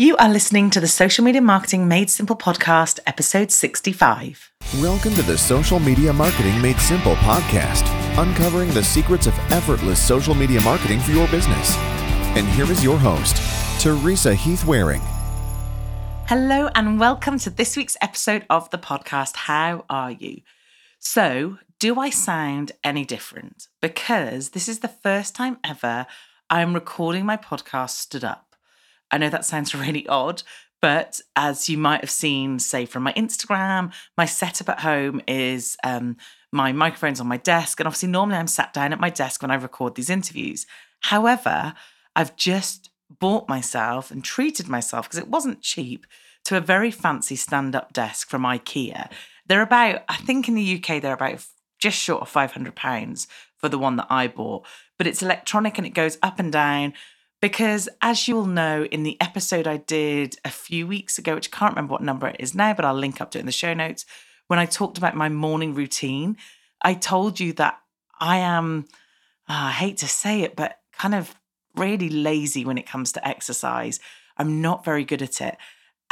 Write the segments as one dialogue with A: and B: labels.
A: You are listening to the Social Media Marketing Made Simple podcast, episode 65.
B: Welcome to the Social Media Marketing Made Simple podcast, uncovering the secrets of effortless social media marketing for your business. And here is your host, Teresa Heath Wareing.
A: Hello, and welcome to this week's episode of the podcast. How are you? So, do I sound any different? Because this is the first time ever I'm recording my podcast stood up. I know that sounds really odd, but as you might have seen, say from my Instagram, my setup at home is um, my microphone's on my desk. And obviously, normally I'm sat down at my desk when I record these interviews. However, I've just bought myself and treated myself because it wasn't cheap to a very fancy stand up desk from IKEA. They're about, I think in the UK, they're about just short of £500 for the one that I bought, but it's electronic and it goes up and down because as you will know in the episode I did a few weeks ago, which I can't remember what number it is now, but I'll link up to it in the show notes, when I talked about my morning routine, I told you that I am, oh, I hate to say it, but kind of really lazy when it comes to exercise. I'm not very good at it.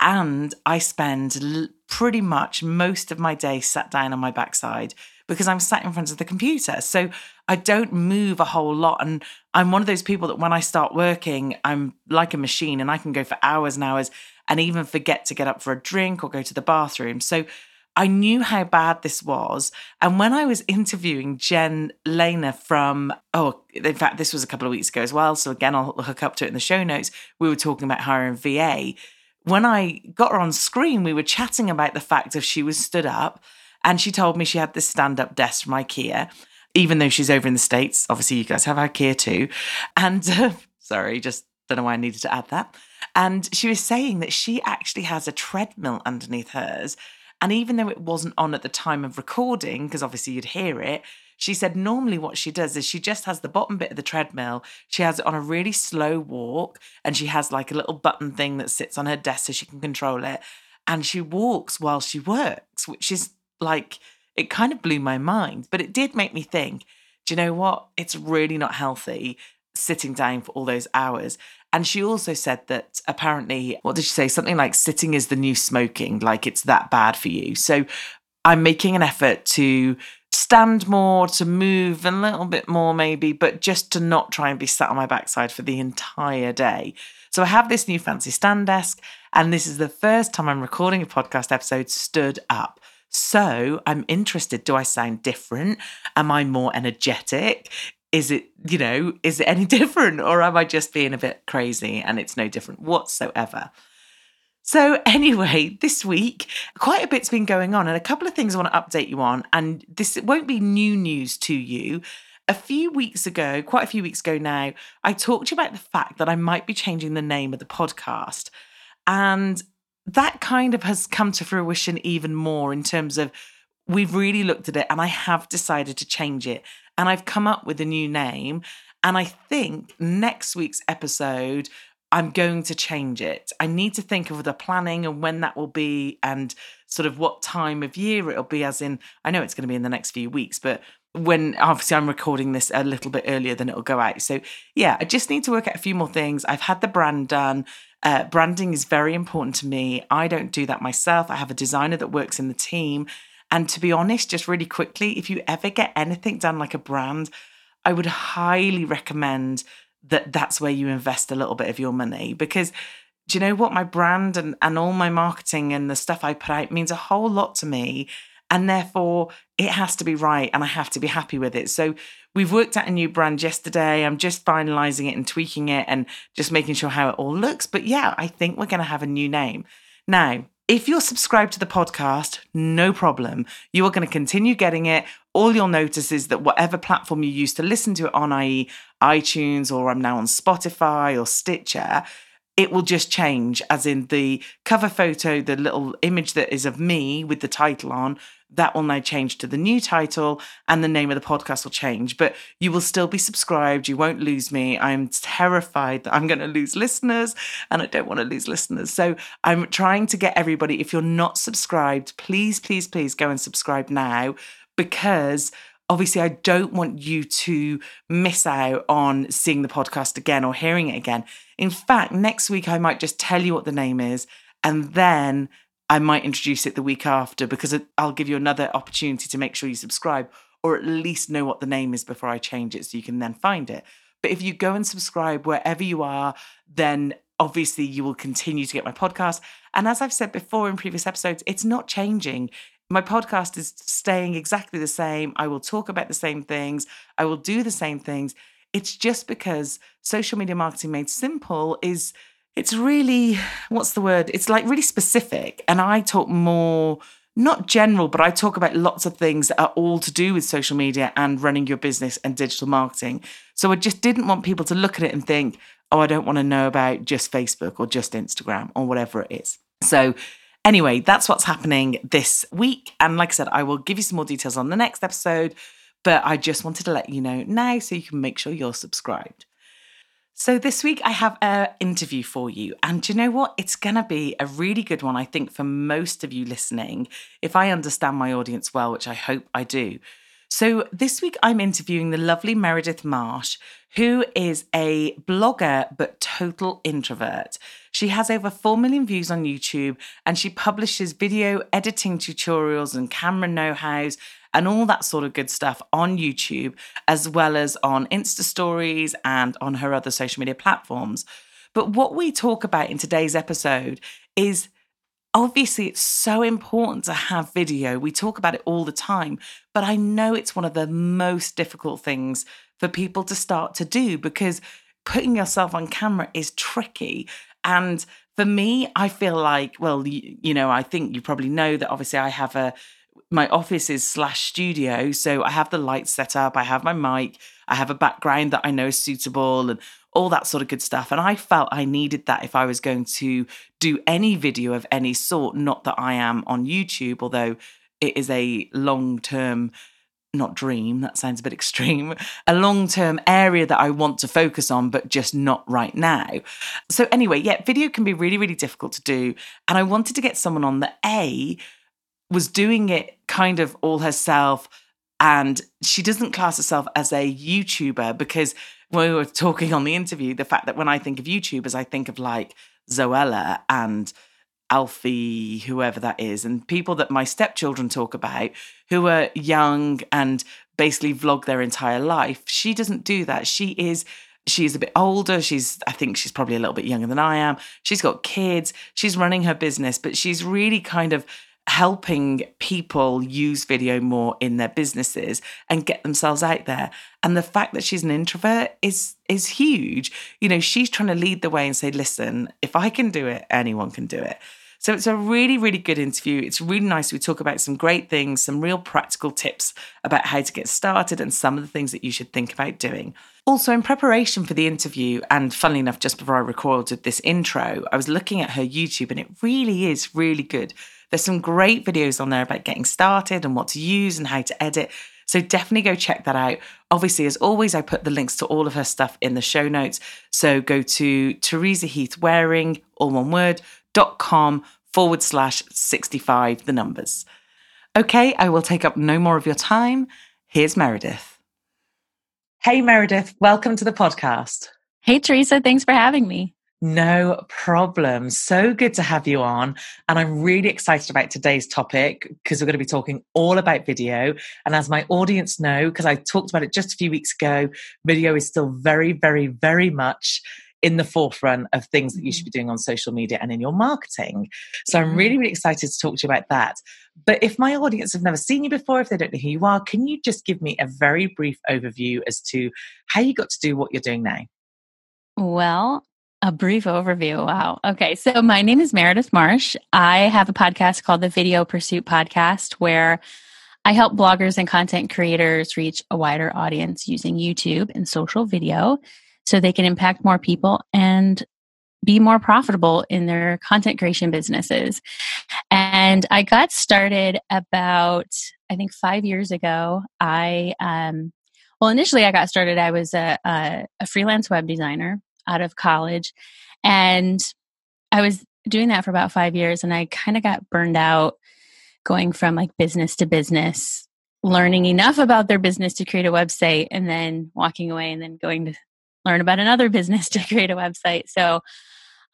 A: And I spend l- pretty much most of my day sat down on my backside because I'm sat in front of the computer. So I don't move a whole lot. And I'm one of those people that when I start working, I'm like a machine and I can go for hours and hours and even forget to get up for a drink or go to the bathroom. So I knew how bad this was. And when I was interviewing Jen Lehner from, oh, in fact, this was a couple of weeks ago as well. So again, I'll hook up to it in the show notes. We were talking about hiring VA. When I got her on screen, we were chatting about the fact if she was stood up And she told me she had this stand up desk from IKEA, even though she's over in the States. Obviously, you guys have IKEA too. And uh, sorry, just don't know why I needed to add that. And she was saying that she actually has a treadmill underneath hers. And even though it wasn't on at the time of recording, because obviously you'd hear it, she said normally what she does is she just has the bottom bit of the treadmill. She has it on a really slow walk and she has like a little button thing that sits on her desk so she can control it. And she walks while she works, which is like, it kind of blew my mind. But it did make me think, do you know what? It's really not healthy sitting down for all those hours. And she also said that apparently, what did she say? Something like sitting is the new smoking, like it's that bad for you. So I'm making an effort to stand more, to move a little bit more, maybe, but just to not try and be sat on my backside for the entire day. So I have this new fancy stand desk, and this is the first time I'm recording a podcast episode stood up. So I'm interested. Do I sound different? Am I more energetic? Is it, you know, is it any different? Or am I just being a bit crazy and it's no different whatsoever? So, anyway, this week, quite a bit's been going on, and a couple of things I want to update you on. And this won't be new news to you. A few weeks ago, quite a few weeks ago now, I talked to you about the fact that I might be changing the name of the podcast. And that kind of has come to fruition even more in terms of we've really looked at it and I have decided to change it. And I've come up with a new name. And I think next week's episode, I'm going to change it. I need to think of the planning and when that will be and sort of what time of year it'll be, as in, I know it's going to be in the next few weeks, but when obviously I'm recording this a little bit earlier than it'll go out. So, yeah, I just need to work out a few more things. I've had the brand done. Uh, branding is very important to me. I don't do that myself. I have a designer that works in the team. And to be honest, just really quickly, if you ever get anything done like a brand, I would highly recommend that that's where you invest a little bit of your money because do you know what my brand and, and all my marketing and the stuff i put out means a whole lot to me and therefore it has to be right and i have to be happy with it so we've worked out a new brand yesterday i'm just finalizing it and tweaking it and just making sure how it all looks but yeah i think we're going to have a new name now if you're subscribed to the podcast, no problem. You are going to continue getting it. All you'll notice is that whatever platform you use to listen to it on, i.e., iTunes or I'm now on Spotify or Stitcher, it will just change, as in the cover photo, the little image that is of me with the title on, that will now change to the new title and the name of the podcast will change. But you will still be subscribed. You won't lose me. I'm terrified that I'm going to lose listeners and I don't want to lose listeners. So I'm trying to get everybody, if you're not subscribed, please, please, please go and subscribe now because obviously I don't want you to miss out on seeing the podcast again or hearing it again. In fact, next week I might just tell you what the name is and then I might introduce it the week after because I'll give you another opportunity to make sure you subscribe or at least know what the name is before I change it so you can then find it. But if you go and subscribe wherever you are, then obviously you will continue to get my podcast. And as I've said before in previous episodes, it's not changing my podcast is staying exactly the same. I will talk about the same things. I will do the same things. It's just because social media marketing made simple is it's really what's the word? It's like really specific and I talk more not general, but I talk about lots of things that are all to do with social media and running your business and digital marketing. So I just didn't want people to look at it and think, "Oh, I don't want to know about just Facebook or just Instagram or whatever it is." So Anyway, that's what's happening this week. And like I said, I will give you some more details on the next episode, but I just wanted to let you know now so you can make sure you're subscribed. So this week I have an interview for you. And you know what? It's going to be a really good one, I think, for most of you listening, if I understand my audience well, which I hope I do. So, this week I'm interviewing the lovely Meredith Marsh, who is a blogger but total introvert. She has over 4 million views on YouTube and she publishes video editing tutorials and camera know hows and all that sort of good stuff on YouTube, as well as on Insta stories and on her other social media platforms. But what we talk about in today's episode is obviously it's so important to have video. We talk about it all the time, but I know it's one of the most difficult things for people to start to do because putting yourself on camera is tricky. And for me, I feel like, well, you, you know, I think you probably know that obviously I have a my office is slash studio. So I have the lights set up, I have my mic, I have a background that I know is suitable and all that sort of good stuff. And I felt I needed that if I was going to do any video of any sort. Not that I am on YouTube, although it is a long term not dream, that sounds a bit extreme, a long term area that I want to focus on, but just not right now. So, anyway, yeah, video can be really, really difficult to do. And I wanted to get someone on that A was doing it kind of all herself. And she doesn't class herself as a YouTuber because when we were talking on the interview, the fact that when I think of YouTubers, I think of like Zoella and Alfie, whoever that is, and people that my stepchildren talk about who are young and basically vlog their entire life. She doesn't do that. She is she is a bit older. She's, I think she's probably a little bit younger than I am. She's got kids. She's running her business, but she's really kind of helping people use video more in their businesses and get themselves out there. And the fact that she's an introvert is is huge. You know she's trying to lead the way and say listen if i can do it anyone can do it. So it's a really really good interview. It's really nice. We talk about some great things some real practical tips about how to get started and some of the things that you should think about doing. Also, in preparation for the interview, and funnily enough, just before I recorded this intro, I was looking at her YouTube and it really is really good. There's some great videos on there about getting started and what to use and how to edit. So definitely go check that out. Obviously, as always, I put the links to all of her stuff in the show notes. So go to Teresa Heath Wareing, all one word, dot com forward slash 65, the numbers. Okay, I will take up no more of your time. Here's Meredith. Hey, Meredith, welcome to the podcast.
C: Hey, Teresa, thanks for having me.
A: No problem. So good to have you on. And I'm really excited about today's topic because we're going to be talking all about video. And as my audience know, because I talked about it just a few weeks ago, video is still very, very, very much in the forefront of things that you should be doing on social media and in your marketing. So I'm really, mm-hmm. really excited to talk to you about that. But if my audience have never seen you before, if they don't know who you are, can you just give me a very brief overview as to how you got to do what you're doing now?
C: Well, a brief overview. Wow. Okay. So my name is Meredith Marsh. I have a podcast called the Video Pursuit Podcast where I help bloggers and content creators reach a wider audience using YouTube and social video so they can impact more people and be more profitable in their content creation businesses. And I got started about, I think, five years ago. I, um, well, initially I got started, I was a, a, a freelance web designer out of college. And I was doing that for about five years and I kind of got burned out going from like business to business, learning enough about their business to create a website and then walking away and then going to learn about another business to create a website. So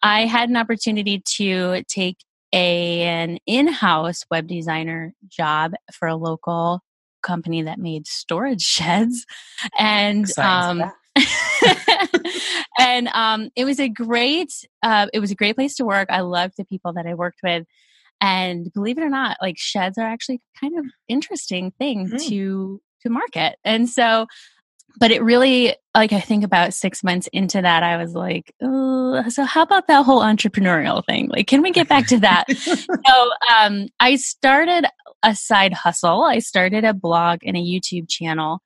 C: I had an opportunity to take a, an in-house web designer job for a local company that made storage sheds and um, and um, it was a great uh, it was a great place to work. I loved the people that I worked with, and believe it or not, like sheds are actually kind of interesting thing mm. to to market. And so, but it really like I think about six months into that, I was like, so how about that whole entrepreneurial thing? Like, can we get back to that? so um, I started a side hustle. I started a blog and a YouTube channel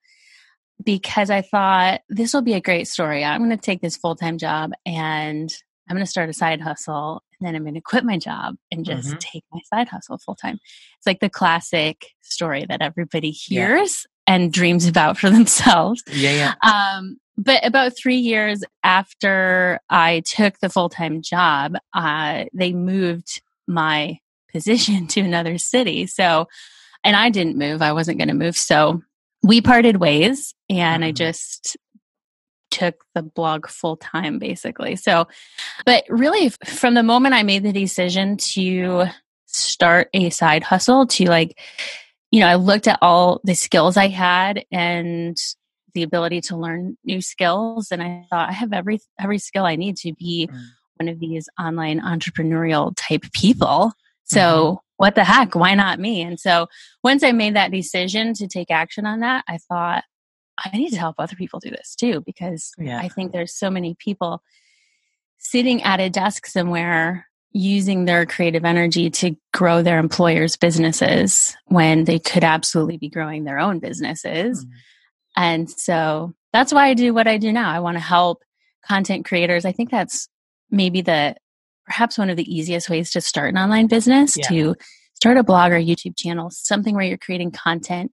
C: because I thought this will be a great story. I'm going to take this full time job and I'm going to start a side hustle and then I'm going to quit my job and just mm-hmm. take my side hustle full time. It's like the classic story that everybody hears yeah. and dreams about for themselves.
A: Yeah,
C: yeah. Um, but about three years after I took the full time job, uh, they moved my position to another city. So, and I didn't move. I wasn't going to move. So we parted ways and I mm-hmm. just took the blog full time basically. So, but really from the moment I made the decision to start a side hustle to like, you know, I looked at all the skills I had and the ability to learn new skills and I thought I have every every skill I need to be mm. one of these online entrepreneurial type people. So, mm-hmm what the heck? Why not me? And so once I made that decision to take action on that, I thought, I need to help other people do this too, because yeah. I think there's so many people sitting at a desk somewhere using their creative energy to grow their employers' businesses when they could absolutely be growing their own businesses. Mm. And so that's why I do what I do now. I want to help content creators. I think that's maybe the perhaps one of the easiest ways to start an online business yeah. to start a blog or YouTube channel, something where you're creating content.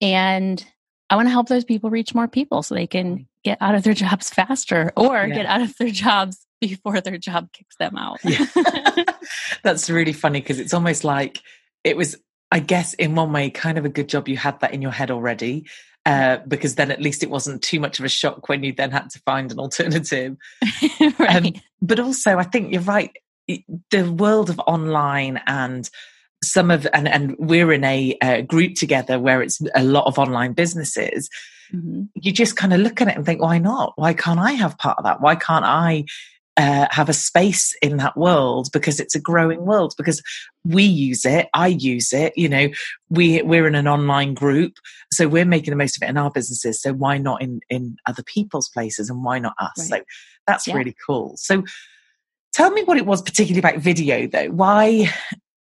C: And I want to help those people reach more people so they can mm. get out of their jobs faster or yeah. get out of their jobs before their job kicks them out. yeah.
A: That's really funny because it's almost like it was, I guess, in one way, kind of a good job you had that in your head already. Uh, because then at least it wasn't too much of a shock when you then had to find an alternative. right. Um, but also, I think you're right. The world of online and some of and and we're in a, a group together where it's a lot of online businesses. Mm-hmm. You just kind of look at it and think, why not? Why can't I have part of that? Why can't I uh, have a space in that world because it's a growing world because we use it i use it you know we we're in an online group so we're making the most of it in our businesses so why not in in other people's places and why not us right. so that's yeah. really cool so tell me what it was particularly about video though why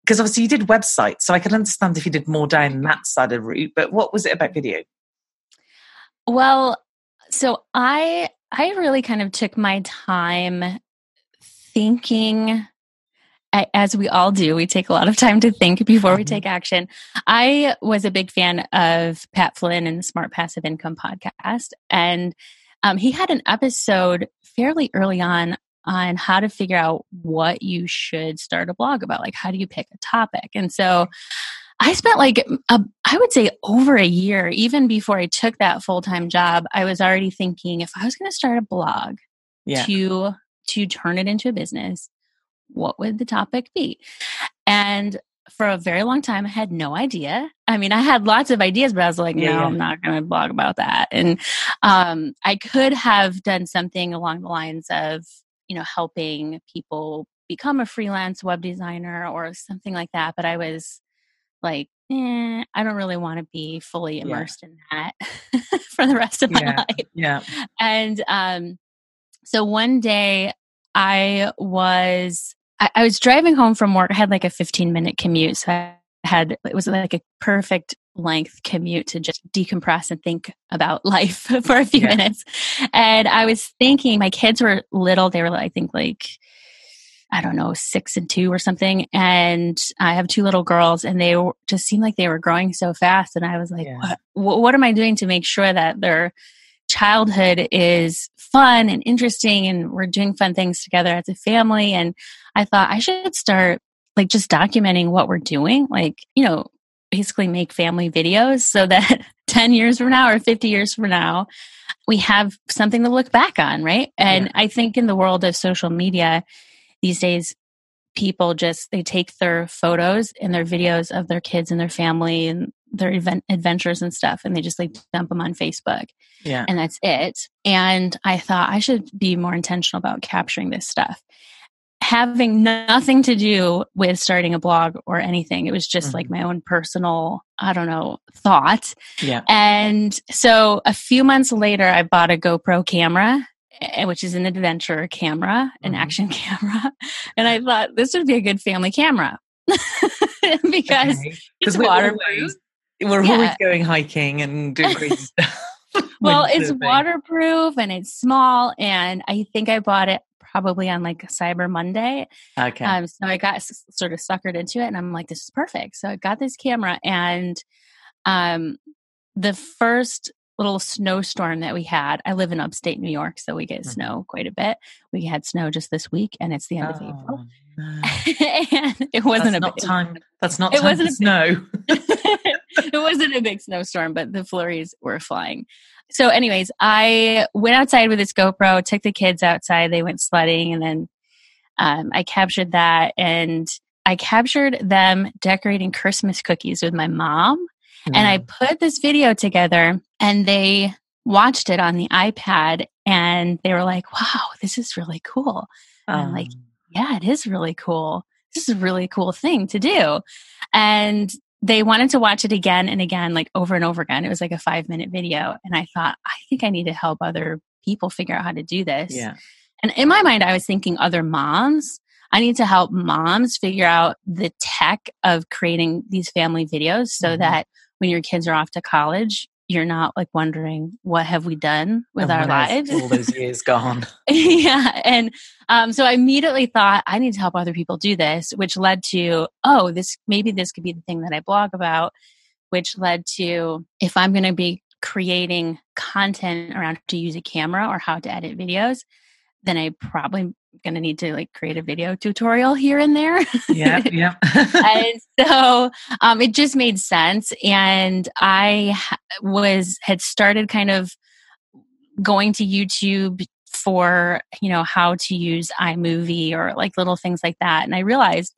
A: because obviously you did websites so i can understand if you did more down that side of the route but what was it about video
C: well so i I really kind of took my time thinking as we all do, we take a lot of time to think before we mm-hmm. take action. I was a big fan of Pat Flynn and the Smart Passive Income podcast. And um, he had an episode fairly early on on how to figure out what you should start a blog about. Like, how do you pick a topic? And so I spent like, a, I would say over a year, even before I took that full time job, I was already thinking if I was going to start a blog yeah. to, to turn it into a business, what would the topic be? And for a very long time, I had no idea. I mean, I had lots of ideas, but I was like, no, yeah. I'm not going to blog about that. And um, I could have done something along the lines of, you know, helping people become a freelance web designer or something like that. But I was like, eh, I don't really want to be fully immersed yeah. in that for the rest of my
A: yeah.
C: life.
A: Yeah.
C: And um, so one day I was I, I was driving home from work. I had like a 15 minute commute. So I had it was like a perfect length commute to just decompress and think about life for a few yeah. minutes. And I was thinking my kids were little, they were I think like I don't know, six and two or something. And I have two little girls, and they just seemed like they were growing so fast. And I was like, yeah. what, what am I doing to make sure that their childhood is fun and interesting and we're doing fun things together as a family? And I thought I should start like just documenting what we're doing, like, you know, basically make family videos so that 10 years from now or 50 years from now, we have something to look back on, right? And yeah. I think in the world of social media, these days people just they take their photos and their videos of their kids and their family and their event adventures and stuff and they just like dump them on Facebook.
A: Yeah.
C: And that's it. And I thought I should be more intentional about capturing this stuff. Having nothing to do with starting a blog or anything. It was just mm-hmm. like my own personal, I don't know, thought.
A: Yeah.
C: And so a few months later I bought a GoPro camera which is an adventure camera, an mm-hmm. action camera. And I thought this would be a good family camera because okay. it's waterproof.
A: We're yeah. always going hiking and doing crazy stuff.
C: well, it's waterproof and it's small. And I think I bought it probably on like Cyber Monday.
A: Okay.
C: Um, so I got s- sort of suckered into it and I'm like, this is perfect. So I got this camera and um, the first little snowstorm that we had. I live in upstate New York, so we get mm-hmm. snow quite a bit. We had snow just this week, and it's the end oh, of April. No. and it wasn't
A: That's
C: a
A: big, time. That's not it wasn't a snow.
C: It wasn't a big snowstorm, but the flurries were flying. So, anyways, I went outside with this GoPro, took the kids outside. They went sledding, and then um, I captured that. And I captured them decorating Christmas cookies with my mom Mm. And I mm. put this video together and they watched it on the iPad and they were like, wow, this is really cool. Um, I'm like, um. yeah, it is really cool. This is a really cool thing to do. And they wanted to watch it again and again, like over and over again. It was like a five minute video. And I thought, I think I need to help other people figure out how to do this.
A: Yeah.
C: And in my mind, I was thinking other moms I need to help moms figure out the tech of creating these family videos so mm-hmm. that when your kids are off to college, you're not like wondering what have we done with our lives?
A: all those years gone.
C: Yeah and um, so i immediately thought i need to help other people do this which led to oh this maybe this could be the thing that i blog about which led to if i'm going to be creating content around to use a camera or how to edit videos then i probably going to need to like create a video tutorial here and there.
A: Yeah, yeah.
C: and so um, it just made sense. And I was, had started kind of going to YouTube for, you know, how to use iMovie or like little things like that. And I realized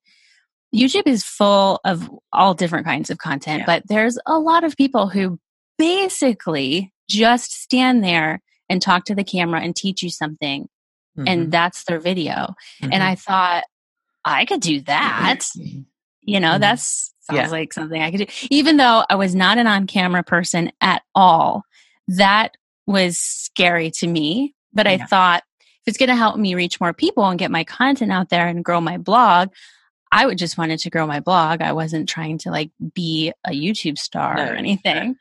C: YouTube is full of all different kinds of content, yeah. but there's a lot of people who basically just stand there and talk to the camera and teach you something mm-hmm. and that's their video. Mm-hmm. And I thought, I could do that. You know, mm-hmm. that's sounds yeah. like something I could do. Even though I was not an on camera person at all, that was scary to me. But yeah. I thought, if it's going to help me reach more people and get my content out there and grow my blog, I would just wanted to grow my blog. I wasn't trying to like be a YouTube star no, or anything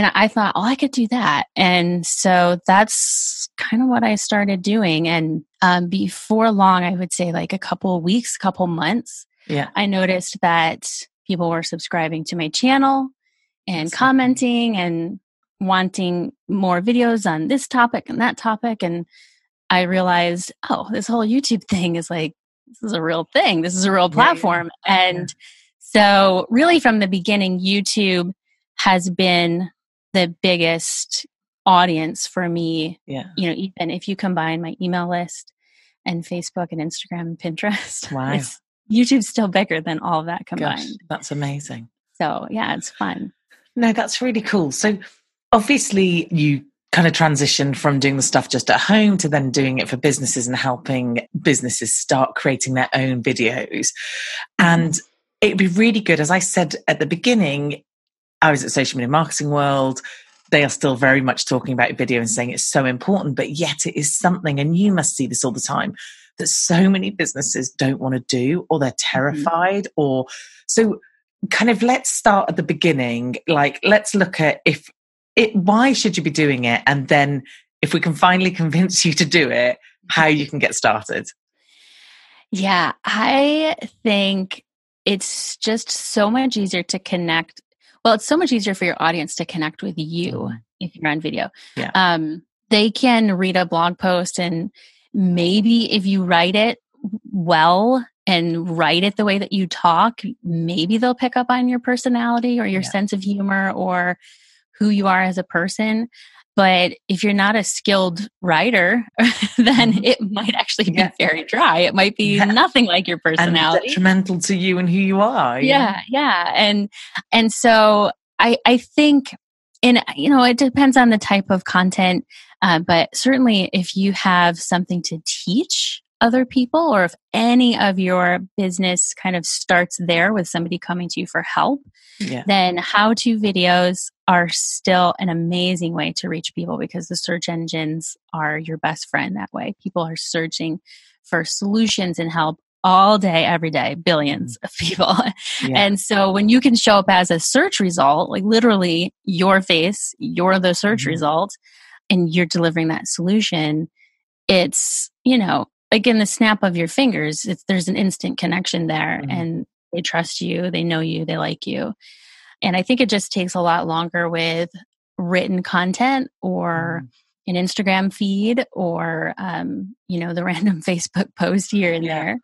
C: and I thought, oh, I could do that. And so that's kind of what I started doing. And um, before long, I would say like a couple weeks, couple months,
A: yeah,
C: I noticed that people were subscribing to my channel and that's commenting and wanting more videos on this topic and that topic. And I realized, oh, this whole YouTube thing is like, this is a real thing. This is a real platform. Yeah, yeah. And so, really, from the beginning, YouTube has been the biggest audience for me.
A: Yeah.
C: You know, even if you combine my email list and Facebook and Instagram and Pinterest,
A: wow.
C: YouTube's still bigger than all of that combined. Gosh,
A: that's amazing.
C: So yeah, it's fun.
A: No, that's really cool. So obviously you kind of transitioned from doing the stuff just at home to then doing it for businesses and helping businesses start creating their own videos. Mm-hmm. And it'd be really good, as I said at the beginning, I was at Social Media Marketing World. They are still very much talking about video and saying it's so important, but yet it is something, and you must see this all the time, that so many businesses don't want to do, or they're mm-hmm. terrified, mm-hmm. or so kind of let's start at the beginning. Like, let's look at if it, why should you be doing it? And then if we can finally convince you to do it, how you can get started.
C: Yeah, I think it's just so much easier to connect well, it's so much easier for your audience to connect with you mm-hmm. if you're on video.
A: Yeah.
C: Um, they can read a blog post and maybe if you write it well and write it the way that you talk, maybe they'll pick up on your personality or your yeah. sense of humor or who you are as a person. But if you're not a skilled writer, then mm-hmm. it might actually be yeah. very dry. It might be yeah. nothing like your personality.
A: And detrimental to you and who you are.
C: Yeah, yeah. And and so I I think and you know it depends on the type of content uh, but certainly if you have something to teach other people or if any of your business kind of starts there with somebody coming to you for help
A: yeah.
C: then how to videos are still an amazing way to reach people because the search engines are your best friend that way people are searching for solutions and help all day every day billions mm. of people yeah. and so when you can show up as a search result like literally your face you're the search mm-hmm. result and you're delivering that solution it's you know like in the snap of your fingers, it's, there's an instant connection there mm-hmm. and they trust you, they know you, they like you. And I think it just takes a lot longer with written content or mm-hmm. an Instagram feed or, um, you know, the random Facebook post here and yeah. there.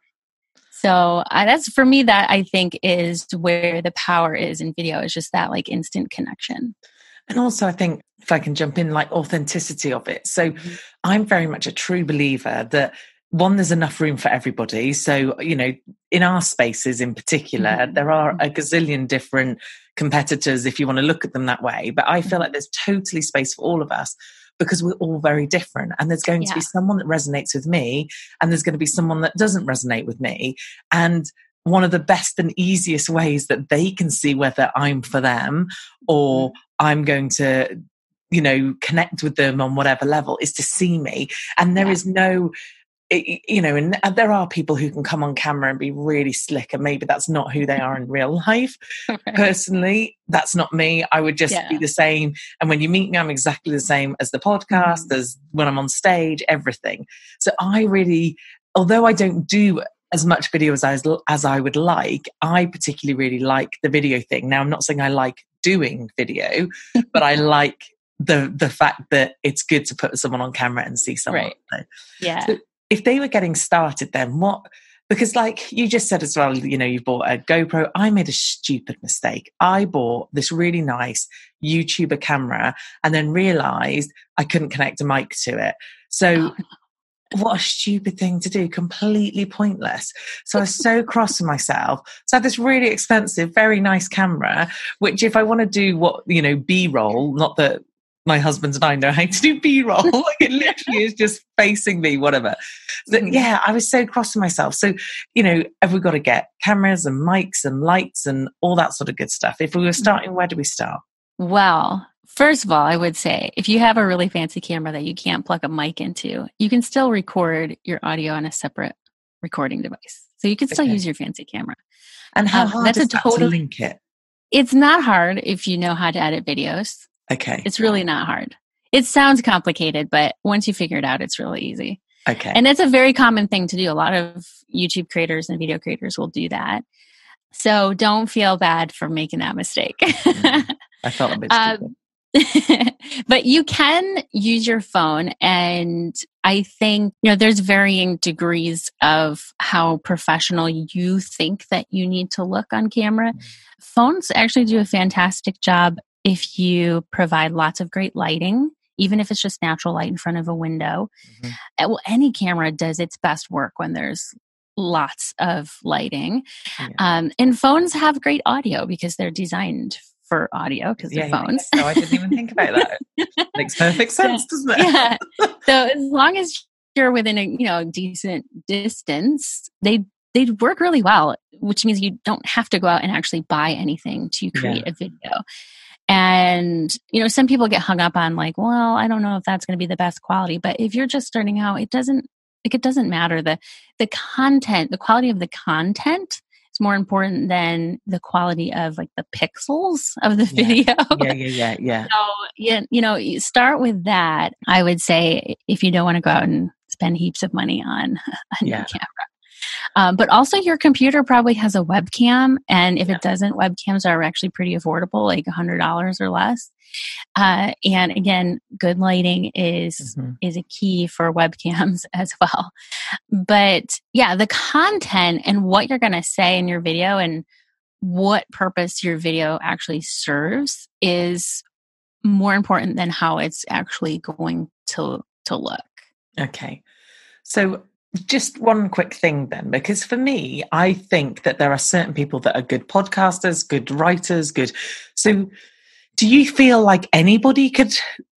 C: So that's for me, that I think is where the power is in video, is just that like instant connection.
A: And also, I think if I can jump in, like authenticity of it. So mm-hmm. I'm very much a true believer that one, there's enough room for everybody. So, you know, in our spaces in particular, mm-hmm. there are a gazillion different competitors if you want to look at them that way. But I feel mm-hmm. like there's totally space for all of us because we're all very different. And there's going yeah. to be someone that resonates with me, and there's going to be someone that doesn't resonate with me. And one of the best and easiest ways that they can see whether I'm for them or mm-hmm. I'm going to you know connect with them on whatever level is to see me and there yeah. is no it, you know, and there are people who can come on camera and be really slick, and maybe that's not who they are in real life.
C: Right.
A: Personally, that's not me. I would just
C: Yeah.
A: be the same. And when you meet me, I'm exactly the same as the podcast,
C: Mhm.
A: as when I'm on stage, everything. So I really, although I don't do as much video as I, as I would like, I particularly really like the video thing. Now, I'm not saying I like doing video, but I like the the fact that it's good to put someone on camera and see someone.
C: Right.
A: So
C: Yeah.
A: So- if they were getting started, then what? Because, like you just said as well, you know, you bought a GoPro. I made a stupid mistake. I bought this really nice YouTuber camera and then realized I couldn't connect a mic to it. So,
C: Oh,
A: what a stupid thing to do, completely pointless. So I was so cross with myself. So I had this really expensive, very nice camera, which if I want to do what, you know, B roll, not that my husband and I know how to do B roll, like it literally is just facing me, whatever. So,
C: Mhm.
A: yeah, I was so cross with myself. So, you know, have we got to get cameras and mics and lights and all that sort of good stuff? If we were starting, where do we start?
C: Well, first of all, I would say if you have a really fancy camera that you can't plug a mic into, you can still record your audio on a separate recording device. So you can still
A: Okay.
C: use your fancy camera.
A: And how
C: Um,
A: hard
C: that's
A: is
C: a
A: that to link it?
C: It's not hard if you know how to edit videos.
A: Okay.
C: It's really not hard. It sounds complicated, but once you figure it out, it's really easy.
A: Okay.
C: And it's a very common thing to do. A lot of YouTube creators and video creators will do that. So don't feel bad for making that mistake.
A: I felt a bit
C: Um,
A: stupid.
C: but you can use your phone and i think you know there's varying degrees of how professional you think that you need to look on camera phones actually do a fantastic job if you provide lots of great lighting even if it's just natural light in front of a window
A: Mhm.
C: Uh, well any camera does its best work when there's lots of lighting
A: Yeah.
C: um, and phones have great audio because they're designed for audio because
A: Yeah,
C: they're
A: yeah,
C: phones.
A: yeah. No, I didn't even think about that. Makes perfect sense, doesn't it?
C: yeah. So as long as you're within a you know decent distance, they they work really well, which means you don't have to go out and actually buy anything to create a video. And you know, some people get hung up on like, well, I don't know if that's going to be the best quality, but if you're just starting out, it doesn't like it doesn't matter the the content, the quality of the content is more important than the quality of like the pixels of the
A: Yeah.
C: video.
A: yeah, yeah, yeah, yeah.
C: So, yeah, you know, you start with that. I would say if you don't want to go out and spend heaps of money on a new camera. Um, but also, your computer probably has a webcam, and if
A: Yeah.
C: it doesn't, webcams are actually pretty affordable, like hundred dollars or less. Uh, and again, good lighting is
A: Mhm.
C: is a key for webcams as well. But yeah, the content and what you're going to say in your video and what purpose your video actually serves is more important than how it's actually going to to look.
A: Okay. So, just one quick thing then, because for me, I think that there are certain people that are good podcasters, good writers, good. So, do you feel like anybody could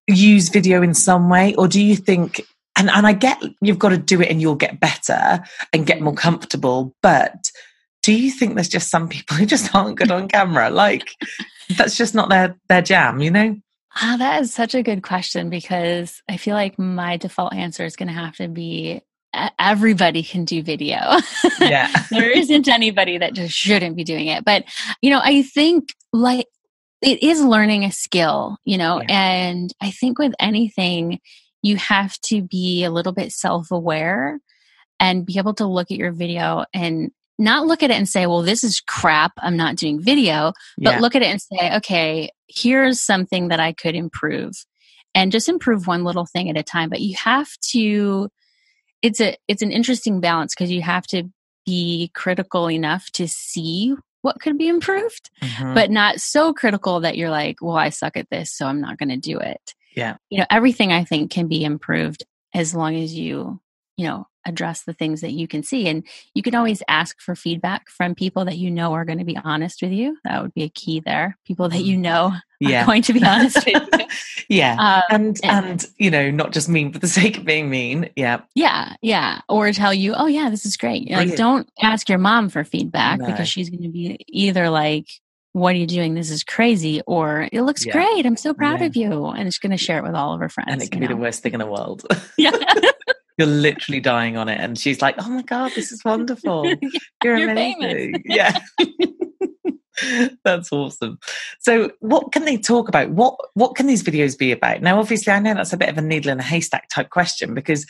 A: use video in some way, or do you think? And, and I get you've got to do it and you'll get better and get more comfortable, but do you think there's just some people who just aren't good on camera? Like that's just not their their jam, you know?
C: Ah, that is such a good question because I feel like my default answer is going to have to be everybody can do video.
A: Yeah.
C: there isn't anybody that just shouldn't be doing it. But, you know, I think like it is learning a skill, you know,
A: Yeah.
C: and I think with anything, you have to be a little bit self aware and be able to look at your video and not look at it and say, well, this is crap. I'm not doing video but
A: yeah.
C: look at it and say, okay, here's something that I could improve and just improve one little thing at a time. But you have to, it's a, it's an interesting balance because you have to be critical enough to see what could be improved,
A: Mhm.
C: but not so critical that you're like, well, I suck at this, so I'm not going to do it.
A: Yeah.
C: You know, everything I think can be improved as long as you, you know, address the things that you can see. And you can always ask for feedback from people that you know are going to be honest with you. That would be a key there. People that you know
A: yeah.
C: are going to be honest with you.
A: yeah.
C: Um,
A: and
C: and-
A: and you know not just mean for the sake of being mean yeah
C: yeah, yeah. Or tell you, oh, yeah, this is great. Like, don't ask your mom for feedback
A: No.
C: because she's going to be either like, what are you doing? This is crazy. Or it looks
A: Yeah.
C: great. I'm so proud
A: Yeah.
C: of you. And it's going to share it with all of her friends.
A: and it can be the worst thing in the world
C: yeah.
A: You're literally dying on it. And she's like, oh my God, this is wonderful. You're,
C: You're
A: amazing. yeah. that's awesome. So what can they talk about? What what can these videos be about? Now obviously I know that's a bit of a needle in a haystack type question because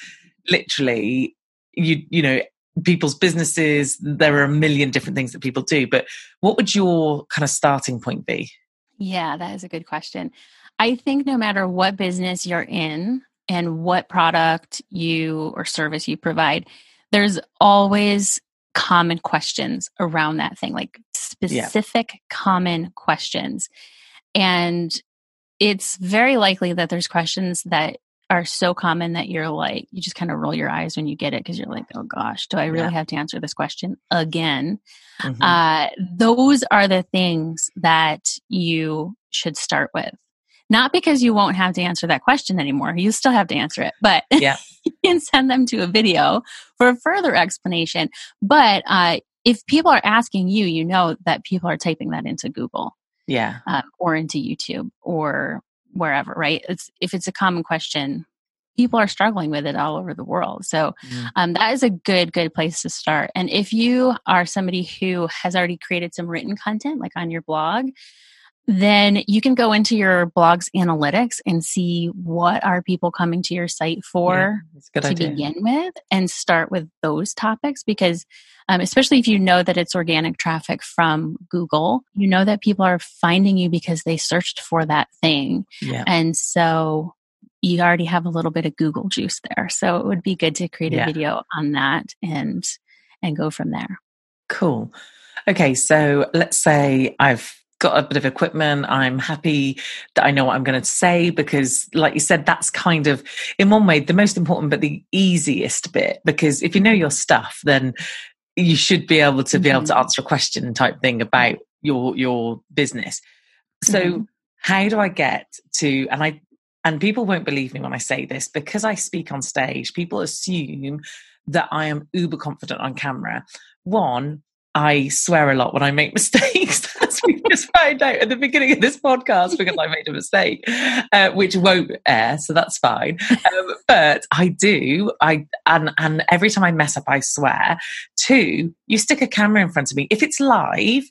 A: literally you you know people's businesses there are a million different things that people do but what would your kind of starting point be
C: yeah that is a good question i think no matter what business you're in and what product you or service you provide there's always common questions around that thing like specific yeah. common questions and it's very likely that there's questions that are so common that you're like you just kind of roll your eyes when you get it because you're like oh gosh do i really yeah. have to answer this question again mm-hmm. uh, those are the things that you should start with not because you won't have to answer that question anymore you still have to answer it but
A: yeah.
C: you can send them to a video for a further explanation but uh, if people are asking you you know that people are typing that into google
A: yeah
C: uh, or into youtube or wherever, right? It's if it's a common question, people are struggling with it all over the world. So mm. um, that is a good, good place to start. And if you are somebody who has already created some written content, like on your blog, then you can go into your blog's analytics and see what are people coming to your site for
A: yeah,
C: to
A: idea.
C: begin with and start with those topics because um, especially if you know that it's organic traffic from google you know that people are finding you because they searched for that thing
A: yeah.
C: and so you already have a little bit of google juice there so it would be good to create a
A: yeah.
C: video on that and and go from there
A: cool okay so let's say i've got a bit of equipment. I'm happy that I know what I'm going to say because, like you said, that's kind of, in one way, the most important but the easiest bit. Because if you know your stuff, then you should be able to mm-hmm. be able to mm-hmm. answer a question type thing about your your business. So, mm-hmm. how do I get to? And I and people won't believe me when I say this because I speak on stage. People assume that I am uber confident on camera. One, I swear a lot when I make mistakes, as we just found out at the beginning of this podcast because I made a mistake, uh, which won't air, so that's fine. Um, but I do, I and and every time I mess up, I swear. Two, you stick a camera in front of me if it's live.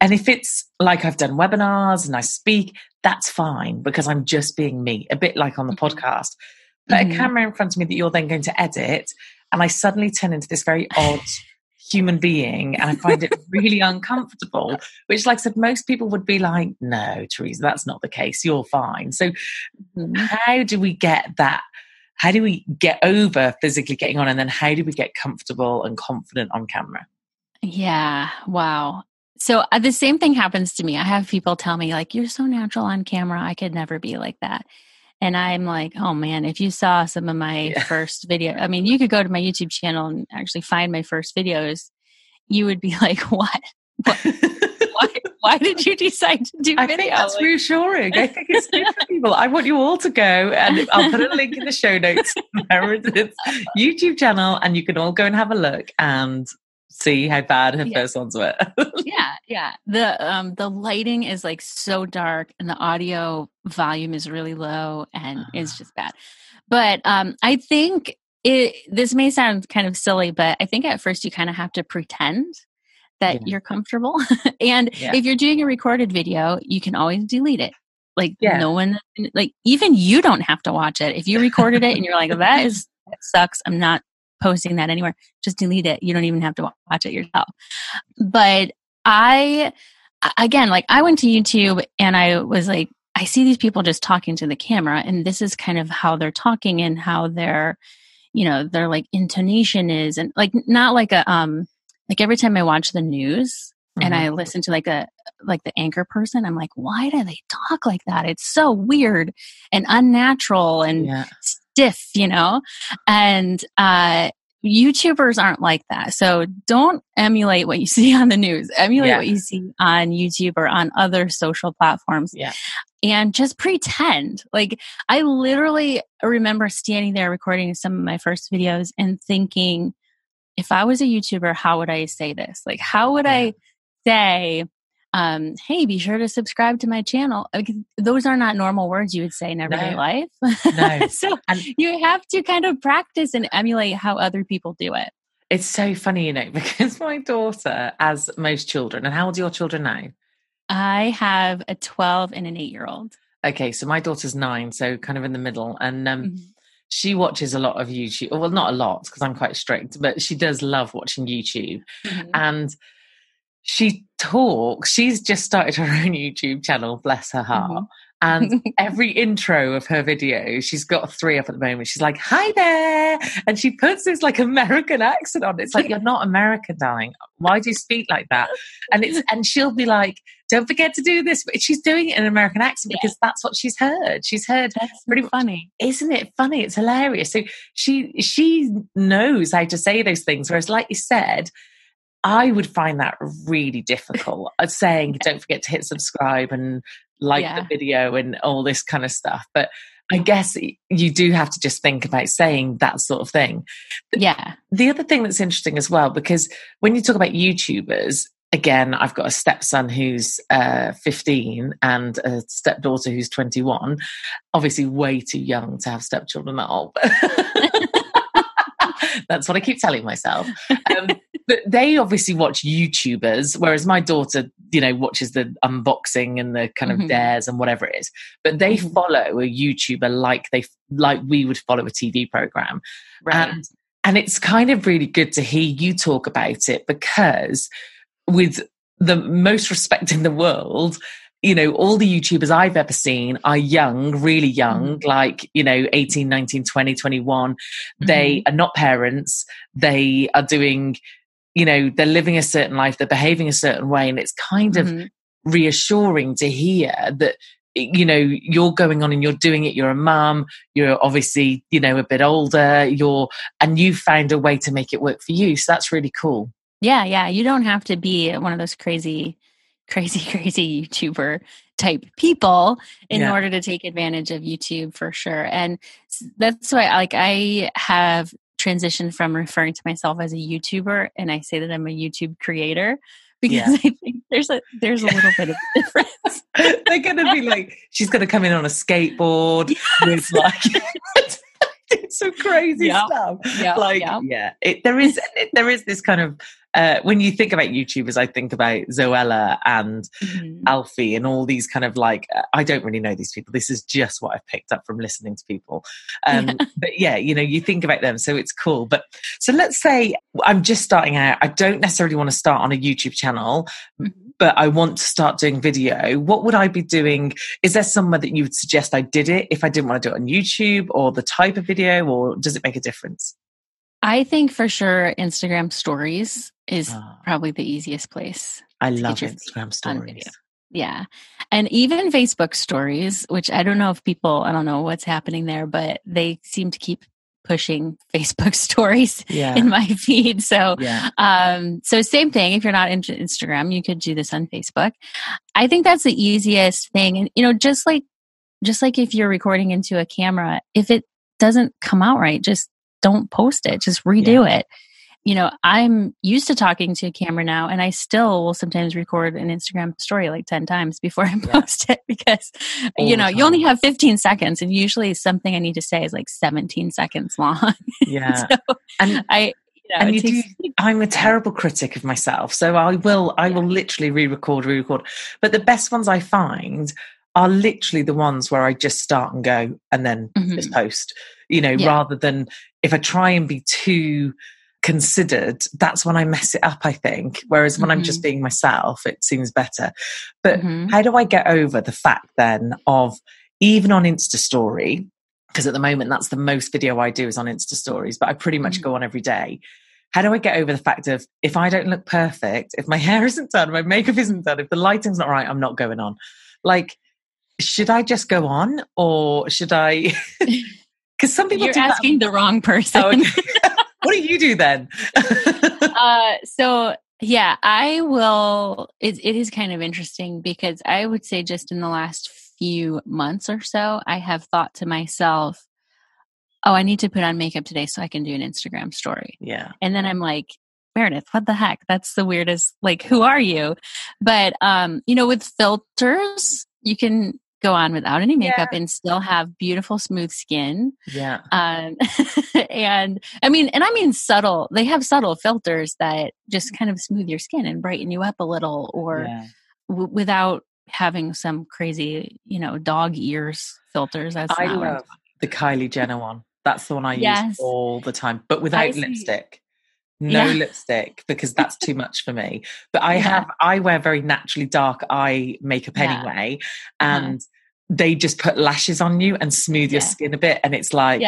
A: And if it's like I've done webinars and I speak, that's fine because I'm just being me, a bit like on the mm-hmm. podcast. Put mm-hmm. a camera in front of me that you're then going to edit, and I suddenly turn into this very odd human being and I find it really uncomfortable. Which, like I said, most people would be like, no, Teresa, that's not the case. You're fine. So, mm-hmm. how do we get that? How do we get over physically getting on? And then how do we get comfortable and confident on camera?
C: Yeah. Wow. So uh, the same thing happens to me. I have people tell me, like, you're so natural on camera. I could never be like that. And I'm like, oh man, if you saw some of my yeah. first video, I mean, you could go to my YouTube channel and actually find my first videos. You would be like, what? what? why, why did you decide to do
A: I
C: video?
A: think that's like, reassuring. I think it's good for people. I want you all to go and I'll put a link in the show notes. Meredith's YouTube channel and you can all go and have a look and see how bad her yeah. first ones were.
C: yeah, yeah. The um the lighting is like so dark and the audio volume is really low and uh-huh. it's just bad. But um I think it this may sound kind of silly, but I think at first you kind of have to pretend that yeah. you're comfortable. and yeah. if you're doing a recorded video, you can always delete it. Like no one like even you don't have to watch it. If you recorded it and you're like, that is that sucks. I'm not posting that anywhere. Just delete it. You don't even have to watch it yourself. But I, again, like I went to YouTube and I was like, I see these people just talking to the camera, and this is kind of how they're talking and how their, you know, their like intonation is, and like not like a um, like every time I watch the news, Mm-hmm. and I listen to like a like the anchor person, I'm like, why do they talk like that? It's so weird and unnatural and yeah stiff, you know? And uh, YouTubers aren't like that. So don't emulate what you see on the news. Emulate yeah. what you see on YouTube or on other social platforms.
A: Yeah.
C: And just pretend. Like I literally remember standing there recording some of my first videos and thinking, if I was a YouTuber, how would I say this? Like, how would yeah. I say, um, hey, be sure to subscribe to my channel. Like, those are not normal words you would say in everyday
A: No.
C: life.
A: No.
C: so
A: And-
C: you have to kind of practice and emulate how other people do it.
A: It's so funny, you know, because my daughter, as most children, and how old are your children now?
C: I have a 12 and an 8 year old.
A: Okay, so my daughter's nine, so kind of in the middle, and um,
C: Mhm.
A: she watches a lot of YouTube. Well, not a lot because I'm quite strict, but she does love watching YouTube.
C: Mm-hmm.
A: And she talks. She's just started her own YouTube channel. Bless her heart.
C: Mhm.
A: And every intro of her video, she's got three up at the moment. She's like, "Hi there," and she puts this like American accent on. It's like you're not American, darling. Why do you speak like that? And it's and she'll be like, "Don't forget to do this," but she's doing it in an American accent
C: Yeah.
A: because that's what she's heard. She's heard
C: That's
A: Pretty much.
C: funny.
A: isn't it funny? It's hilarious. So she she knows how to say those things. Whereas, like you said, I would find that really difficult. uh, saying don't forget to hit subscribe and like
C: Yeah.
A: the video and all this kind of stuff. But I guess you do have to just think about saying that sort of thing.
C: Yeah.
A: The other thing that's interesting as well, because when you talk about YouTubers, again, I've got a stepson who's uh, 15 and a stepdaughter who's 21. Obviously, way too young to have stepchildren at all. That's what I keep telling myself. Um, but they obviously watch YouTubers, whereas my daughter, you know, watches the unboxing and the kind of
C: Mhm.
A: dares and whatever it is. But they
C: Mhm.
A: follow a YouTuber like they like we would follow a TV program.
C: Right.
A: And and it's kind of really good to hear you talk about it because with the most respect in the world, you know, all the YouTubers I've ever seen are young, really young, like, you know, 18, 19, 20, 21. They are not parents. They are doing, you know, they're living a certain life, they're behaving a certain way. And it's kind of
C: Mhm.
A: reassuring to hear that you know you're going on and you're doing it you're a mum you're obviously you know a bit older you're and you found a way to make it work for you so that's really cool
C: Yeah, yeah. You don't have to be one of those crazy, crazy, crazy YouTuber type people in
A: Yeah.
C: order to take advantage of YouTube for sure. And that's why, like, I have transitioned from referring to myself as a YouTuber, and I say that I'm a YouTube creator because
A: Yeah.
C: I think there's a there's a little bit of difference.
A: they're gonna be like she's gonna come in on a skateboard with like some crazy
C: Yeah.
A: stuff
C: Yeah,
A: like
C: yeah.
A: yeah it, there is there is this kind of uh, when you think about youtubers i think about zoella and
C: Mhm.
A: Alfie and all these kind of like uh, I don't really know these people. This is just what I've picked up from listening to people. Um,
C: Yeah.
A: But yeah, you know, you think about them, so it's cool. But so let's say I'm just starting out. I don't necessarily want to start on a YouTube channel,
C: Mhm.
A: but I want to start doing video. What would I be doing? Is there somewhere that you would suggest I did it if I didn't want to do it on YouTube, or the type of video, or does it make a difference?
C: I think for sure Instagram stories is
A: Ah,
C: probably the easiest place.
A: I love Instagram stories.
C: Yeah. And even Facebook stories, which I don't know if people, I don't know what's happening there, but they seem to keep pushing Facebook stories
A: Yeah,
C: in my feed. So,
A: yeah,
C: um, so same thing. If you're not into Instagram, you could do this on Facebook. I think that's the easiest thing. And, you know, just like, just like if you're recording into a camera, if it doesn't come out right, just don't post it, just redo it. You know, I'm used to talking to a camera now, and I still will sometimes record an Instagram story like 10 times before I
A: Yeah.
C: post it because,
A: All
C: you know, you only have 15 seconds, and usually something I need to say is like 17 seconds long.
A: yeah.
C: so
A: And
C: I, you know,
A: and you
C: takes-
A: do, I'm a terrible critic of myself so i will i will literally re-record re-record but the best ones i find are literally the ones where i just start and go and then
C: Mhm.
A: just post you know
C: Yeah.
A: rather than if i try and be too considered that's when i mess it up i think whereas when i'm just
C: Mhm.
A: being myself it seems better but
C: Mhm.
A: how do i get over the fact then of even on insta story because at the moment that's the most video i do is on insta stories but i pretty much
C: Mhm.
A: go on every day how do I get over the fact of if I don't look perfect, if my hair isn't done, my makeup isn't done, if the lighting's not right, I'm not going on. Like, should I just go on or should I? Because some people
C: You're
A: do that.
C: asking the wrong person.
A: Oh, okay. what do you do then?
C: uh, so yeah, I will. It, it is kind of interesting because I would say just in the last few months or so, I have thought to myself, "Oh, I need to put on makeup today so I can do an Instagram story."
A: yeah,
C: And then I'm like, Meredith, what the heck? That's the weirdest. Like, who are you? But, um, you know, with filters, you can go on without any makeup yeah. and still have beautiful, smooth skin.
A: Yeah.
C: Um, and I mean, and I mean subtle, they have subtle filters that just kind of smooth your skin and brighten you up a little or yeah. w- without having some crazy, you know, dog ears filters. That's
A: I love the Kylie Jenner one. That's the one I yes. use all the time, but without lipstick. No yeah. lipstick because that's too much for me. But I yeah. have I wear very naturally dark eye makeup yeah. anyway, uh-huh. and. They just put lashes on you and smooth your skin a bit, and it's like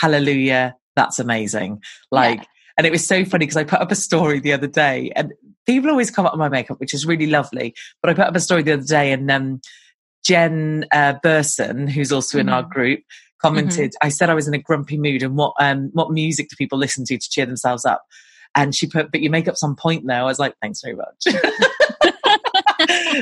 A: hallelujah, that's amazing. Like, and it was so funny because I put up a story the other day, and people always come up with my makeup, which is really lovely. But I put up a story the other day, and um, Jen uh, Burson, who's also mm-hmm. in our mm-hmm. group, commented. Mm-hmm. I said I was in a grumpy mood, and what um, what music do people listen to to cheer themselves up? And she put, "But your makeup's on point now." I was like, "Thanks very much."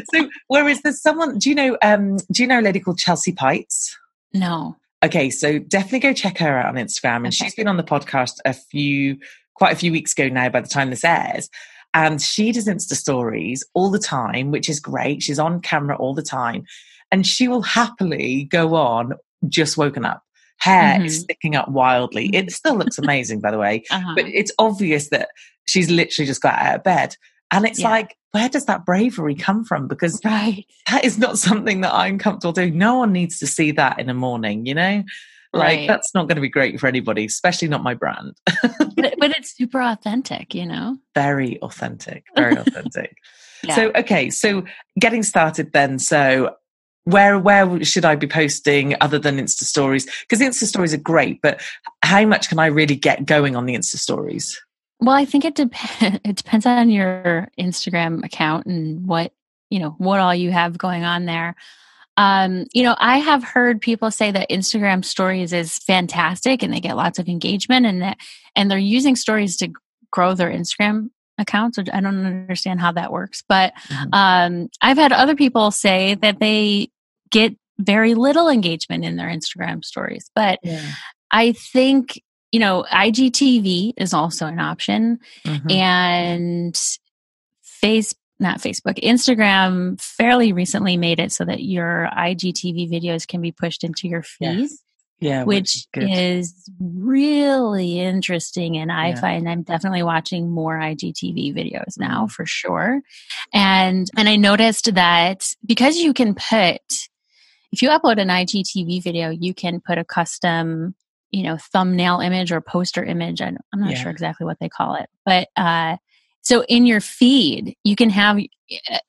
A: so, whereas there's someone, do you know? Um, do you know a lady called Chelsea Peitz?
C: No.
A: Okay, so definitely go check her out on Instagram, and okay. she's been on the podcast a few, quite a few weeks ago now. By the time this airs, and she does Insta stories all the time, which is great. She's on camera all the time. And she will happily go on just woken up. Hair mm-hmm. is sticking up wildly. It still looks amazing, by the way, uh-huh. but it's obvious that she's literally just got out of bed. And it's yeah. like, where does that bravery come from? Because
C: right.
A: that is not something that I'm comfortable doing. No one needs to see that in the morning, you know? Like right. that's not going to be great for anybody, especially not my brand.
C: but, but, it's super authentic, you know?
A: Very authentic, very authentic. yeah. So, okay, so getting started then. So where where should I be posting other than Insta stories? Because Insta stories are great, but how much can I really get going on the Insta stories?
C: Well, I think it depends. It depends on your Instagram account and what you know what all you have going on there. Um, you know, I have heard people say that Instagram stories is fantastic and they get lots of engagement and that and they're using stories to grow their Instagram accounts. Which I don't understand how that works, but mm-hmm. um, I've had other people say that they get very little engagement in their Instagram stories. But yeah. I think you know IGTV is also an option, mm-hmm. and face not Facebook, Instagram fairly recently made it so that your IGTV videos can be pushed into your feed. Yes.
A: Yeah,
C: which, is really interesting. And I yeah. find I'm definitely watching more IGTV videos now mm-hmm. for sure. And and I noticed that because you can put if you upload an IGTV video, you can put a custom, you know, thumbnail image or poster image. I'm not yeah. sure exactly what they call it, but uh, so in your feed, you can have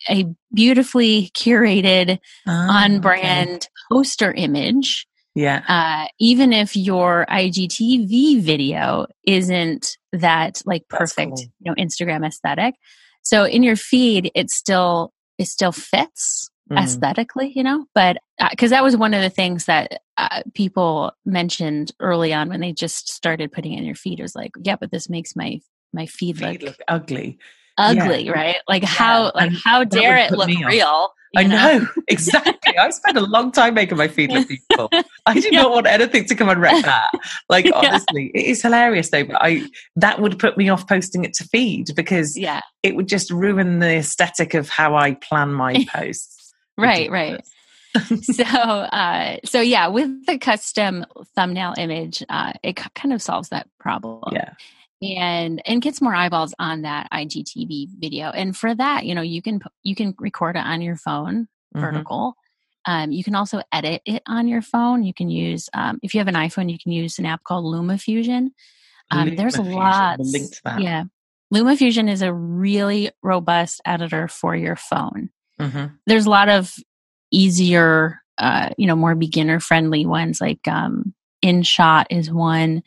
C: a beautifully curated, oh, on brand okay. poster image
A: yeah.
C: Uh, even if your IGTV video isn't that like perfect, cool. you know, Instagram aesthetic. So in your feed, it still it still fits mm. aesthetically, you know. But because uh, that was one of the things that uh, people mentioned early on when they just started putting it in your feed. It was like, yeah, but this makes my my feed, feed look,
A: look ugly
C: ugly, yeah. right? Like how like how dare it look real?
A: I know, know exactly. I spent a long time making my feed look beautiful. I did yeah. not want anything to come and wreck that. Like honestly, it is hilarious though. But I that would put me off posting it to feed because
C: yeah,
A: it would just ruin the aesthetic of how I plan my posts.
C: Right, right. so uh so yeah with the custom thumbnail image uh it kind of solves that problem
A: yeah
C: and and gets more eyeballs on that IGTV video. And for that, you know, you can you can record it on your phone, mm-hmm. vertical. Um, you can also edit it on your phone. You can use um, if you have an iPhone, you can use an app called LumaFusion. Um, there's a lot. Yeah, LumaFusion is a really robust editor for your phone. Mm-hmm. There's a lot of easier, uh, you know, more beginner friendly ones like um, InShot is one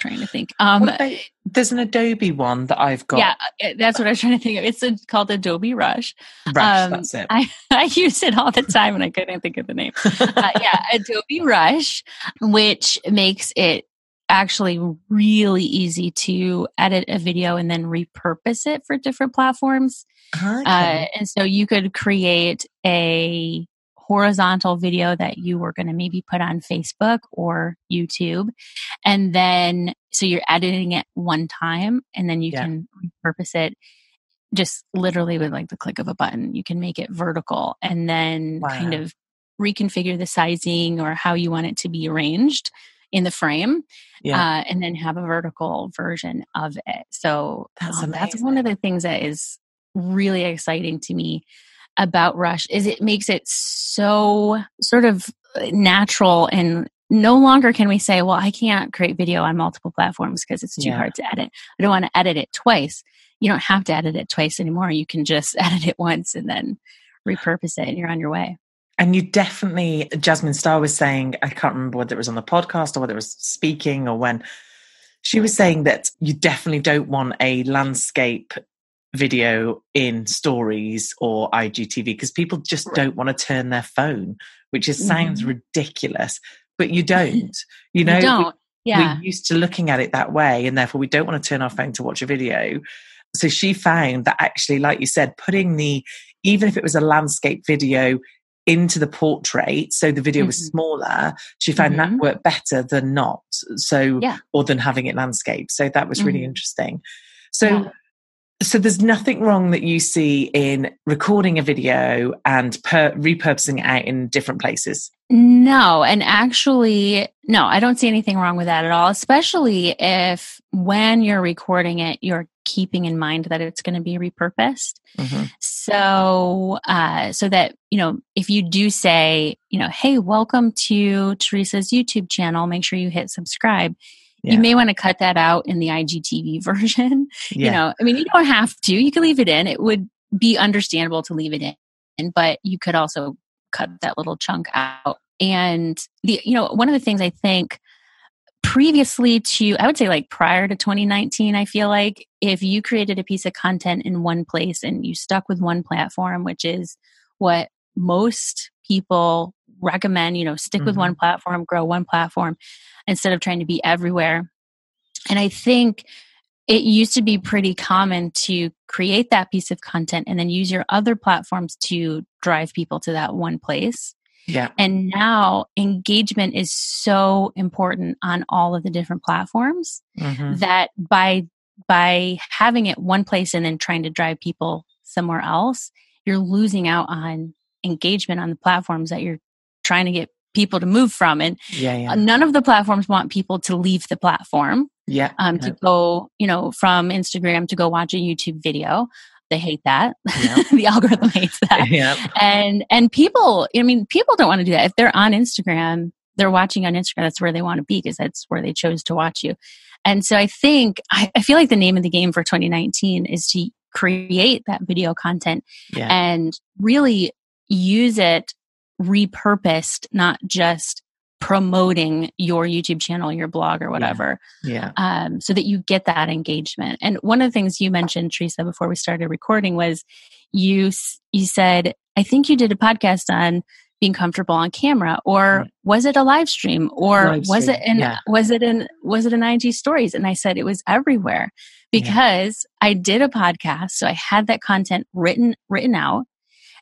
C: trying to think. Um, about,
A: there's an Adobe one that I've got.
C: Yeah, uh, that's what I was trying to think of. It's a, called Adobe Rush.
A: Rush, um, that's it.
C: I, I use it all the time and I couldn't think of the name. uh, yeah, Adobe Rush, which makes it actually really easy to edit a video and then repurpose it for different platforms. Okay. Uh, and so you could create a horizontal video that you were going to maybe put on Facebook or YouTube. And then, so you're editing it one time and then you yeah. can repurpose it just literally with like the click of a button. You can make it vertical and then wow. kind of reconfigure the sizing or how you want it to be arranged in the frame yeah. uh, and then have a vertical version of it so that's, um, that's one of the things that is really exciting to me about rush is it makes it so sort of uh, natural and no longer can we say well i can't create video on multiple platforms because it's too yeah. hard to edit. I don't want to edit it twice. You don't have to edit it twice anymore. You can just edit it once and then repurpose it and you're on your way.
A: And you definitely, Jasmine Star was saying, I can't remember whether it was on the podcast or whether it was speaking or when, she was saying that you definitely don't want a landscape video in stories or IGTV because people just right. don't want to turn their phone, which is, sounds mm-hmm. ridiculous, but you don't. You know,
C: you don't. Yeah.
A: We're used to looking at it that way, and therefore we don't want to turn our phone to watch a video. So she found that actually, like you said, putting the even if it was a landscape video into the portrait so the video mm-hmm. was smaller she found mm-hmm. that worked better than not so yeah. or than having it landscape so that was really mm-hmm. interesting so yeah. So there's nothing wrong that you see in recording a video and per- repurposing it out in different places
C: no and actually no i don't see anything wrong with that at all especially if when you're recording it you're keeping in mind that it's going to be repurposed. Mm-hmm. So, uh, so that, you know, if you do say, you know, hey, welcome to Teresa's YouTube channel, make sure you hit subscribe. Yeah. You may want to cut that out in the IGTV version. Yeah. You know, I mean, you don't have to, you can leave it in. It would be understandable to leave it in, but you could also cut that little chunk out. And the, you know, one of the things I think previously to i would say like prior to 2019 i feel like if you created a piece of content in one place and you stuck with one platform which is what most people recommend you know stick mm-hmm. with one platform grow one platform instead of trying to be everywhere and i think it used to be pretty common to create that piece of content and then use your other platforms to drive people to that one place
A: yeah.
C: And now engagement is so important on all of the different platforms mm-hmm. that by by having it one place and then trying to drive people somewhere else, you're losing out on engagement on the platforms that you're trying to get people to move from. And yeah, yeah. none of the platforms want people to leave the platform.
A: Yeah.
C: Um, to go, you know, from Instagram to go watch a YouTube video they hate that. Yep. the algorithm hates that. Yep. And and people, I mean, people don't want to do that. If they're on Instagram, they're watching on Instagram. That's where they want to be because that's where they chose to watch you. And so I think I, I, feel like the name of the game for 2019 is to create that video content yeah. and really use it repurposed, not just promoting your YouTube channel, your blog, or whatever.
A: Yeah.
C: yeah. Um, so that you get that engagement. And one of the things you mentioned, Teresa, before we started recording was you you said, I think you did a podcast on being comfortable on camera or right. was it a live stream or live was stream. it in yeah. was it in was it in IG stories and I said it was everywhere because yeah. I did a podcast so I had that content written written out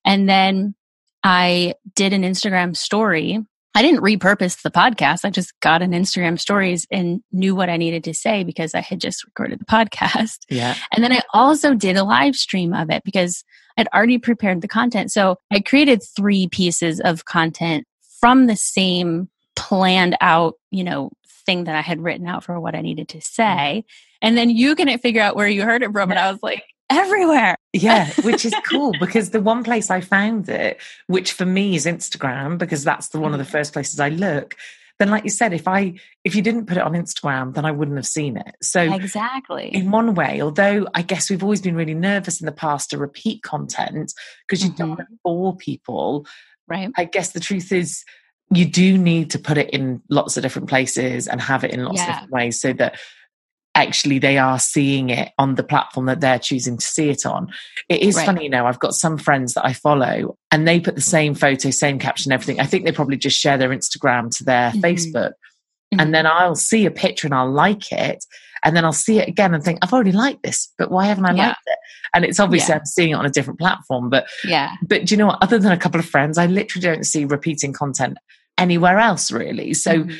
C: and then I did an Instagram story I didn't repurpose the podcast. I just got an Instagram stories and knew what I needed to say because I had just recorded the podcast.
A: Yeah.
C: And then I also did a live stream of it because I'd already prepared the content. So I created three pieces of content from the same planned out, you know, thing that I had written out for what I needed to say. And then you couldn't figure out where you heard it from. And I was like, everywhere.
A: yeah, which is cool because the one place I found it, which for me is Instagram, because that's the one of the mm. first places I look. Then, like you said, if I if you didn't put it on Instagram, then I wouldn't have seen it. So
C: exactly
A: in one way, although I guess we've always been really nervous in the past to repeat content because you mm-hmm. don't want to bore people.
C: Right.
A: I guess the truth is you do need to put it in lots of different places and have it in lots yeah. of different ways so that actually they are seeing it on the platform that they're choosing to see it on. It is right. funny, you know, I've got some friends that I follow and they put the same photo, same caption, everything. I think they probably just share their Instagram to their mm-hmm. Facebook. Mm-hmm. And then I'll see a picture and I'll like it. And then I'll see it again and think, I've already liked this, but why haven't I yeah. liked it? And it's obviously yeah. I'm seeing it on a different platform. But
C: yeah.
A: But do you know what? Other than a couple of friends, I literally don't see repeating content anywhere else really. So mm-hmm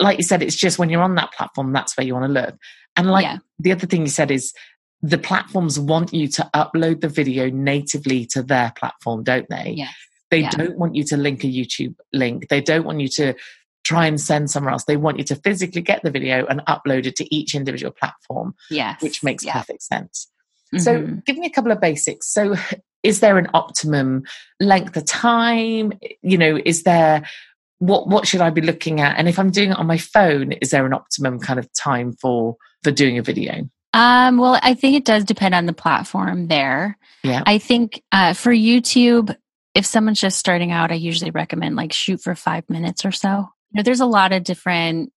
A: like you said, it's just when you're on that platform, that's where you want to look. And like yeah. the other thing you said is the platforms want you to upload the video natively to their platform, don't they?
C: Yes.
A: They
C: Yeah.
A: don't want you to link a YouTube link. They don't want you to try and send somewhere else. They want you to physically get the video and upload it to each individual platform,
C: Yes.
A: which makes
C: yeah.
A: perfect sense. So,
C: Mhm.
A: give me a couple of basics. So, is there an optimum length of time? You know, is there what what should I be looking at? And if I'm doing it on my phone, is there an optimum kind of time for for doing a video?
C: Um, well, I think it does depend on the platform there.
A: Yeah.
C: I think uh, for YouTube, if someone's just starting out, I usually recommend like shoot for five minutes or so. You know, there's a lot of different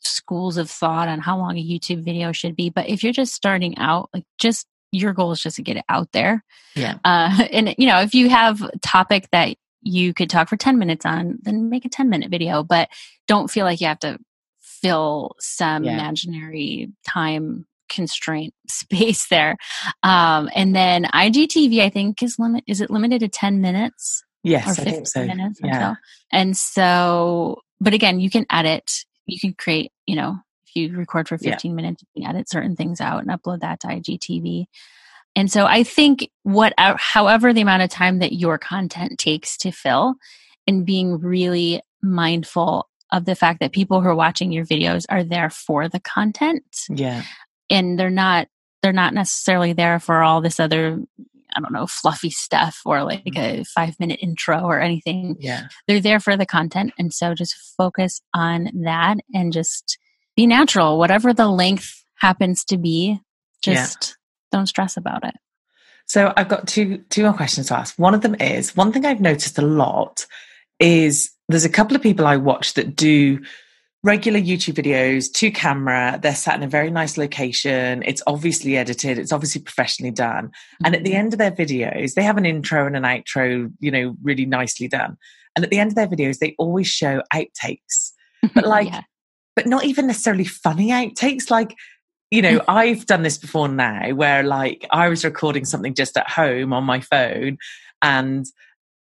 C: schools of thought on how long a YouTube video should be, but if you're just starting out, like just your goal is just to get it out there.
A: Yeah.
C: Uh, and you know, if you have a topic that you could talk for 10 minutes on, then make a 10 minute video, but don't feel like you have to fill some
A: Yeah.
C: imaginary time constraint space there. Um, and then IGTV, I think is limit, is it limited to 10 minutes
A: Yes,
C: or
A: I
C: 15
A: think so.
C: minutes
A: Yeah.
C: so? And so, but again, you can edit, you can create, you know, if you record for
A: Yeah.
C: 15 minutes, you can edit certain things out and upload that to IGTV. And so I think what, however, the amount of time that your content takes to fill and being really mindful of the fact that people who are watching your videos are there for the content
A: Yeah.
C: and they're not, they're not necessarily there for all this other, I don't know, fluffy stuff or like mm-hmm. a five minute intro or anything
A: Yeah.
C: they're there for the content and so just focus on that and just be natural whatever the length happens to be
A: Yeah.
C: just don't stress about it
A: So I've got two two more questions to ask. One of them is one thing I've noticed a lot is there's a couple of people I watch that do regular YouTube videos to camera. They're sat in a very nice location. It's obviously edited. It's obviously professionally done. And at the mm-hmm. end of their videos, they have an intro and an outro, you know, really nicely done. And at the end of their videos, they always show outtakes, but like,
C: Yeah.
A: but not even necessarily funny outtakes. Like, you know, I've done this before now where like I was recording something just at home on my phone and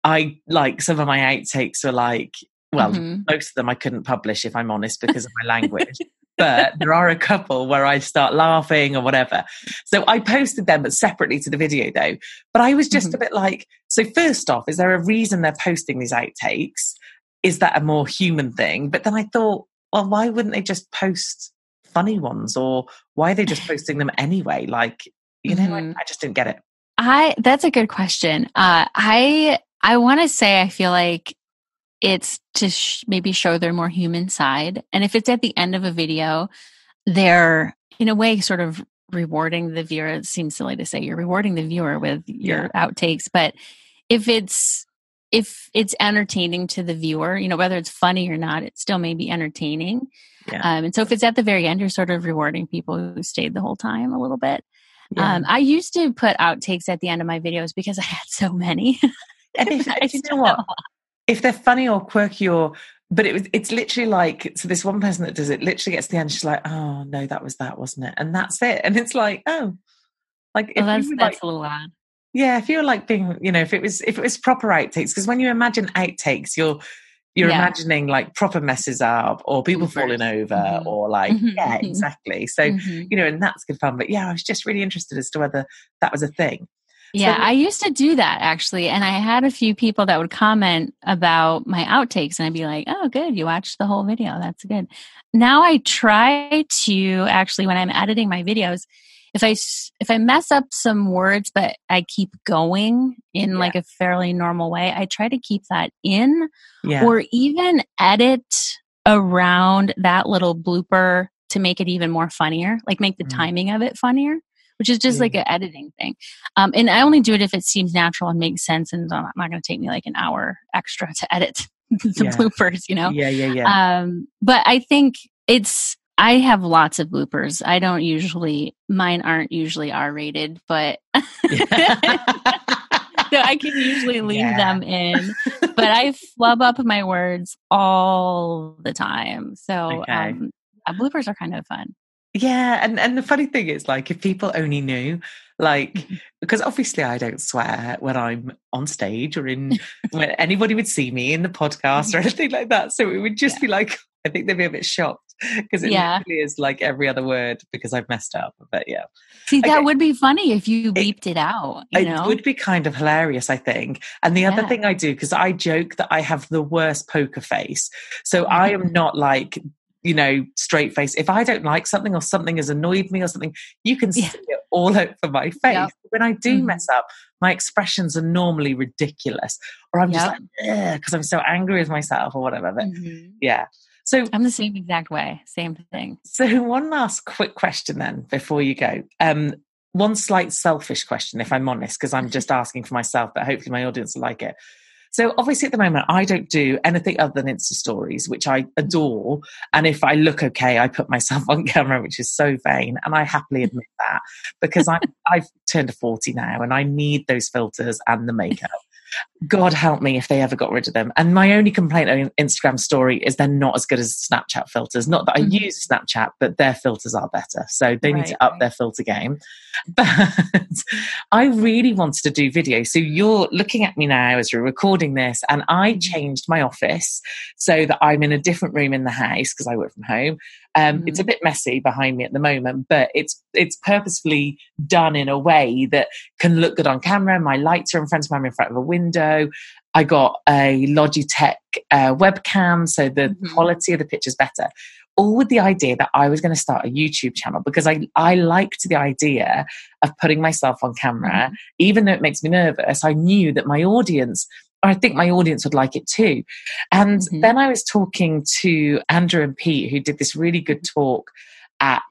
A: I like some of my outtakes were like, well,
C: Mhm.
A: most of them I couldn't publish if I'm honest because of my language. but there are a couple where I start laughing or whatever. So I posted them but separately to the video though. But I was just
C: Mhm.
A: a bit like, so first off, is there a reason they're posting these outtakes? Is that a more human thing? But then I thought, well, why wouldn't they just post funny ones or why are they just posting them anyway? Like, you know, I,
C: Mhm.
A: I just didn't get it.
C: i that's a good question uh i i want to say i feel like it's to sh- maybe show their more human side and if it's at the end of a video they're in a way sort of rewarding the viewer it seems silly to say you're rewarding the viewer with your outtakes but if it's if it's entertaining to the viewer you know whether it's funny or not it still may be entertaining
A: Yeah.
C: um, and so if it's at the very end you're sort of rewarding people who stayed the whole time a little bit
A: Yeah.
C: um, i used to put outtakes at the end of my videos because i had so many
A: and if,
C: I
A: you know what? If they're funny or quirky or but it was it's literally like so this one person that does it literally gets to the end she's like oh no that was that wasn't it and that's it and it's like oh like if
C: well, that's that's
A: like
C: a little odd
A: yeah if you're like being you know if it was if it was proper outtakes because when you imagine outtakes you're you're
C: Yeah.
A: imagining like proper messes up or people falling over
C: Mhm.
A: or like
C: Mhm,
A: yeah
C: mhm.
A: exactly so
C: Mhm.
A: you know and that's good fun but yeah i was just really interested as to whether that was a thing
C: Yeah,
A: So-
C: I used to do that actually. And I had a few people that would comment about my outtakes, and I'd be like, oh, good, you watched the whole video. That's good. Now I try to actually, when I'm editing my videos, if I if I mess up some words, but I keep going in
A: Yeah.
C: like a fairly normal way, I try to keep that in,
A: yeah
C: or even edit around that little blooper to make it even more funnier, like make the
A: Mm.
C: timing of it funnier which is just
A: Yeah.
C: like an editing thing. Um, and I only do it if it seems natural and makes sense, and it's not, not going to take me like an hour extra to edit the
A: Yeah.
C: bloopers, you know.
A: yeah yeah yeah
C: Um, but I think it's. I have lots of bloopers. I don't usually. Mine aren't usually R rated, but so I can usually leave
A: Yeah.
C: them in. But I flub up my words all the time. So
A: Okay.
C: um, uh, bloopers are kind of fun.
A: Yeah, and and the funny thing is, like, if people only knew, like,
C: mm-hmm.
A: because obviously I don't swear when I'm on stage or in when anybody would see me in the podcast or mm-hmm. anything like that, so it would just
C: Yeah.
A: be like, I think they'd be a bit shocked. because it
C: Yeah.
A: literally is like every other word because I've messed up. But yeah,
C: See, that
A: Okay.
C: would be funny if you beeped it out. You
A: it
C: know,
A: would be kind of hilarious, I think. And the other thing I do, because I joke that I have the worst poker face. So mm-hmm. I am not like, you know, straight face. If I don't like something or something has annoyed me or something, you can
C: Yeah.
A: see it all over my face.
C: Yep.
A: When I do
C: Mhm.
A: mess up, my expressions are normally ridiculous. Or I'm just like, because I'm so angry with myself or whatever. But
C: Mhm.
A: yeah. So
C: I'm the same exact way. Same thing.
A: so one last quick question then before you go. Um, one slight selfish question, if I'm honest, because I'm just asking for myself, but hopefully my audience will like it. So obviously at the moment I don't do anything other than Insta stories, which I adore. And if I look okay, I put myself on camera, which is so vain. And I happily mm-hmm. admit that because I'm I've turned to 40 now and I need those filters and the makeup. God help me if they ever got rid of them. And my only complaint on Instagram story is they're not as good as Snapchat filters. Not that I
C: Mhm.
A: use Snapchat, but their filters are better. So they need to up
C: right.
A: their filter game. But I really wanted to do video. So you're looking at me now as we're recording this, and I
C: Mm-hmm.
A: changed my office so that I'm in a different room in the house because I work from home. Um, It's
C: Mm-hmm.
A: a bit messy behind me at the moment, but it's it's purposefully done in a way that can look good on camera. My lights are in front of me. I'm in front of a window. I got a Logitech uh, webcam, so the
C: Mhm.
A: quality of the picture's better. All with the idea that I was going to start a YouTube channel because I I liked the idea of putting myself on camera, even though it makes me nervous. I knew that my audience. I think my audience would like it too. And
C: Mhm.
A: then I was talking to Andrew and Pete, who did this really good talk at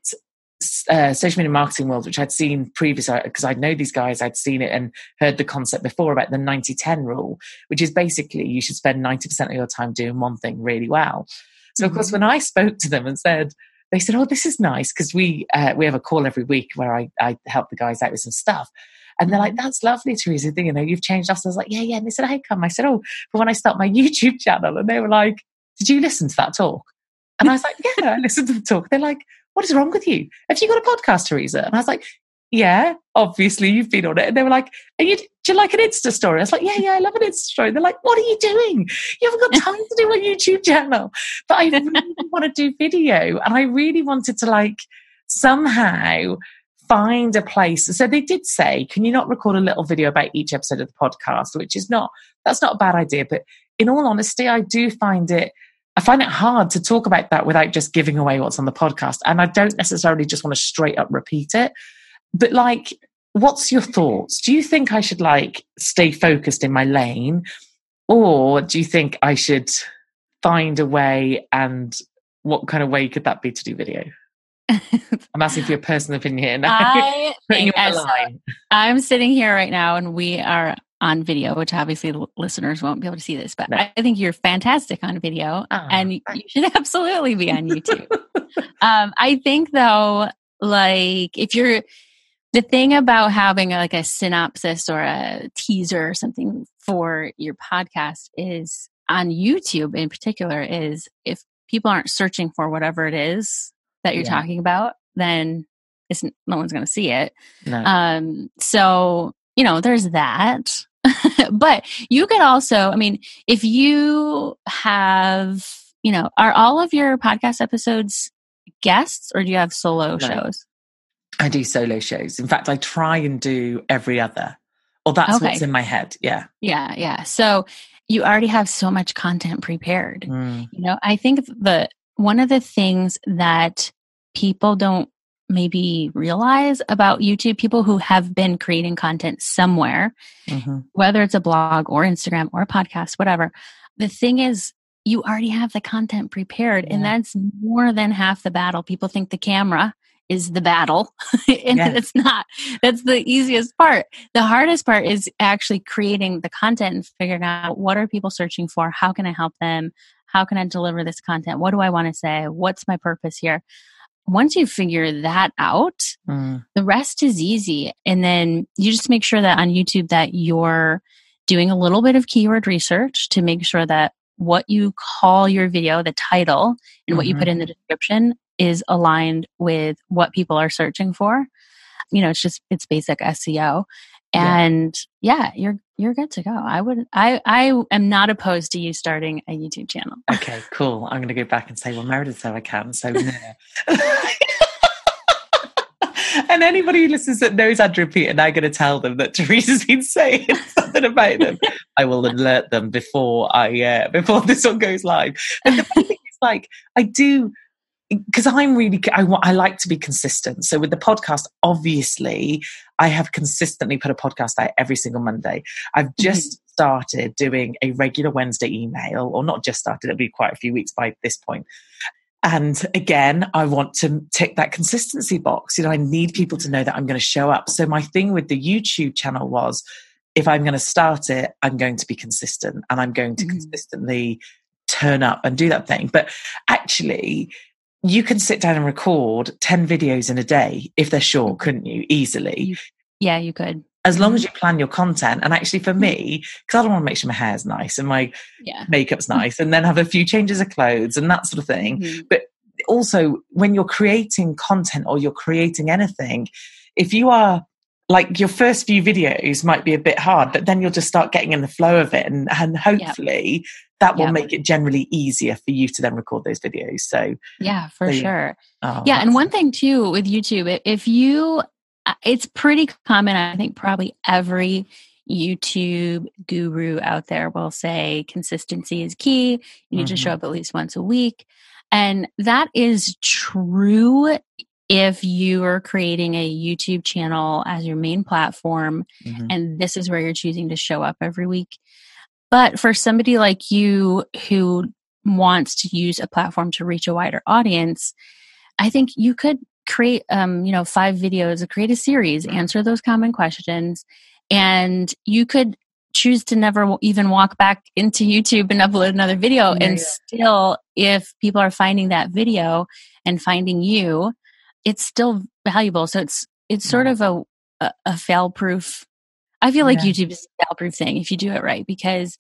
A: uh, Social Media Marketing World, which I'd seen previously because I know these guys, I'd seen it and heard the concept before about the 90 10 rule, which is basically you should spend 90% of your time doing one thing really well. So, of course, when I spoke to them and said, they said, "Oh, this is nice because we uh, we have a call every week where I I help the guys out with some stuff." And they're like, mm-hmm. "That's lovely, Teresa. You know, you've changed us." I was like, "Yeah, yeah." And they said, "How come?" I said, "Oh, but when I start my YouTube channel," and they were like, "Did you listen to that talk?" And I was like, "Yeah, I listened to the talk." They're like, "What is wrong with you? Have you got a podcast, Teresa?" And I was like, "Yeah, obviously you've been on it." And they were like, "And you, do you like an Insta story?" I was like, "Yeah, yeah, I love an Insta story." They're like, "What are you doing? You haven't got time to do a YouTube channel." But I really want to do video, and I really wanted to like somehow find a place. So they did say, "Can you not record a little video about each episode of the podcast?" Which is not that's not a bad idea, but in all honesty, I do find it. I find it hard to talk about that without just giving away what's on the podcast. And I don't necessarily just want to straight up repeat it. But like, what's your thoughts? Do you think I should like stay focused in my lane? Or do you think I should find a way and what kind of way could that be to do video? I'm asking for your personal opinion.
C: I think as- I'm sitting here right now and we are on video, which obviously the listeners won't be able to see this, but
A: No.
C: I think you're fantastic on video
A: Ah,
C: and you should absolutely be on YouTube. um, I think though, like if you're the thing about having like a synopsis or a teaser or something for your podcast is on YouTube in particular is if people aren't searching for whatever it is that you're
A: Yeah.
C: talking about, then it's no one's going to see it.
A: No.
C: Um, so, you know, there's that. but you could also, I mean, if you have, you know, are all of your podcast episodes guests or do you have solo
A: No.
C: shows?
A: I do solo shows. In fact, I try and do every other. Well, that's
C: Okay.
A: what's in my head. Yeah.
C: Yeah, yeah. So you already have so much content prepared.
A: Mm.
C: You know, I think the one of the things that people don't maybe realize about YouTube, people who have been creating content somewhere,
A: Mhm.
C: whether it's a blog or Instagram or a podcast, whatever. The thing is, you already have the content prepared, and that's more than half the battle. People think the camera is the battle, and
A: Yeah.
C: it's not. That's the easiest part. The hardest part is actually creating the content and figuring out what are people searching for? How can I help them? How can I deliver this content? What do I want to say? What's my purpose here? Once you figure that out,
A: Mm.
C: the rest is easy and then you just make sure that on youtube that you're doing a little bit of keyword research to make sure that what you call your video the title and what you put in the description is aligned with what people are searching for you know it's just it's basic seo
A: Yeah.
C: and yeah, you're you're good to go. I would I I am not opposed to you starting a YouTube channel.
A: Okay, cool. I'm going to go back and say, well, Meredith said I can, so no. and anybody who listens that knows Andrew Peter, and I'm going to tell them that Teresa's been saying something about them. I will alert them before I uh, before this one goes live. And the funny thing is, like, I do because I'm really I, I like to be consistent. So with the podcast, obviously, I have consistently put a podcast out every single Monday. I've mm-hmm. just mm-hmm. started doing a regular Wednesday email, or not just started. It'll be quite a few weeks by this point. And again, I want to tick that consistency box. You know, I need people to know that I'm going to show up. So my thing with the YouTube channel was if I'm going to start it, I'm going to be consistent and I'm going to mm-hmm. consistently turn up and do that thing. But actually, you can sit down and record 10 videos in a day if they're short, mm-hmm. couldn't you? Easily.
C: Yeah, you could.
A: As long as mm-hmm. you plan your content. And actually, for me, because I don't want to make sure my hair's nice and my yeah. makeup's nice, and then have a few changes of clothes and that sort of thing. Mm-hmm. But also, when you're creating content or you're creating anything, if you are like your first few videos might be a bit hard, but then you'll just start getting in the flow of it. And, and hopefully yep. That will make it generally easier for you to then record those videos. So,
C: yeah, for so, sure. Oh, yeah. And one thing too with YouTube, if you, uh, it's pretty common, I think probably every YouTube guru out there will say consistency is key. You need mm-hmm. to show mm-hmm. up at least once a week. And that is true if you are creating a YouTube channel as your main platform mm-hmm. and this is where you're choosing to show up every week. But for somebody like you who wants to use a platform to reach a wider audience, I think you could create um, you know, five videos, create a series, answer those common questions, and you could choose to never even walk back into YouTube and upload another video. Yeah, and yeah. still, if people are finding that video and finding you, it's still valuable. So it's it's sort of a a, a fail proof. I feel like yeah. YouTube is a proof thing if you do it right because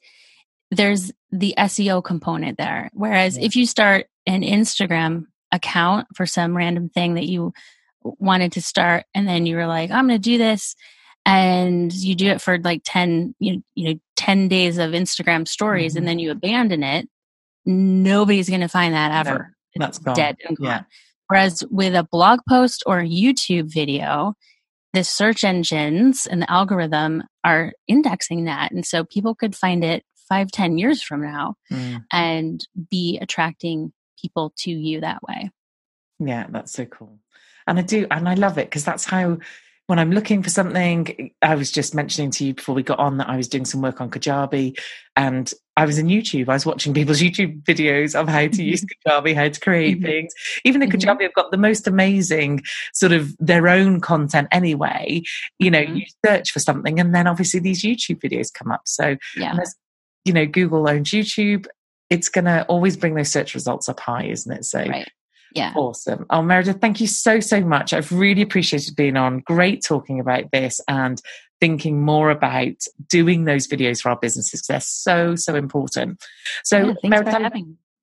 C: there's the SEO component there. Whereas yeah. if you start an Instagram account for some random thing that you wanted to start and then you were like, I'm going to do this and you do it for like 10 you know, you know 10 days of Instagram stories mm-hmm. and then you abandon it, nobody's going to find that ever.
A: No, that's gone.
C: dead and gone. Yeah. Whereas with a blog post or a YouTube video, the search engines and the algorithm are indexing that. And so people could find it five, ten years from now mm. and be attracting people to you that way.
A: Yeah, that's so cool. And I do, and I love it because that's how when I'm looking for something, I was just mentioning to you before we got on that I was doing some work on Kajabi and I was in YouTube. I was watching people's YouTube videos of how to use Kajabi, how to create mm-hmm. things. Even the mm-hmm. Kajabi have got the most amazing sort of their own content anyway. You know, mm-hmm. you search for something and then obviously these YouTube videos come up. So, yeah. you know, Google owns YouTube. It's going to always bring those search results up high, isn't it? So, right.
C: Yeah.
A: Awesome. Oh, Meredith, thank you so, so much. I've really appreciated being on. Great talking about this and thinking more about doing those videos for our businesses. They're so, so important. So,
C: yeah, Meredith,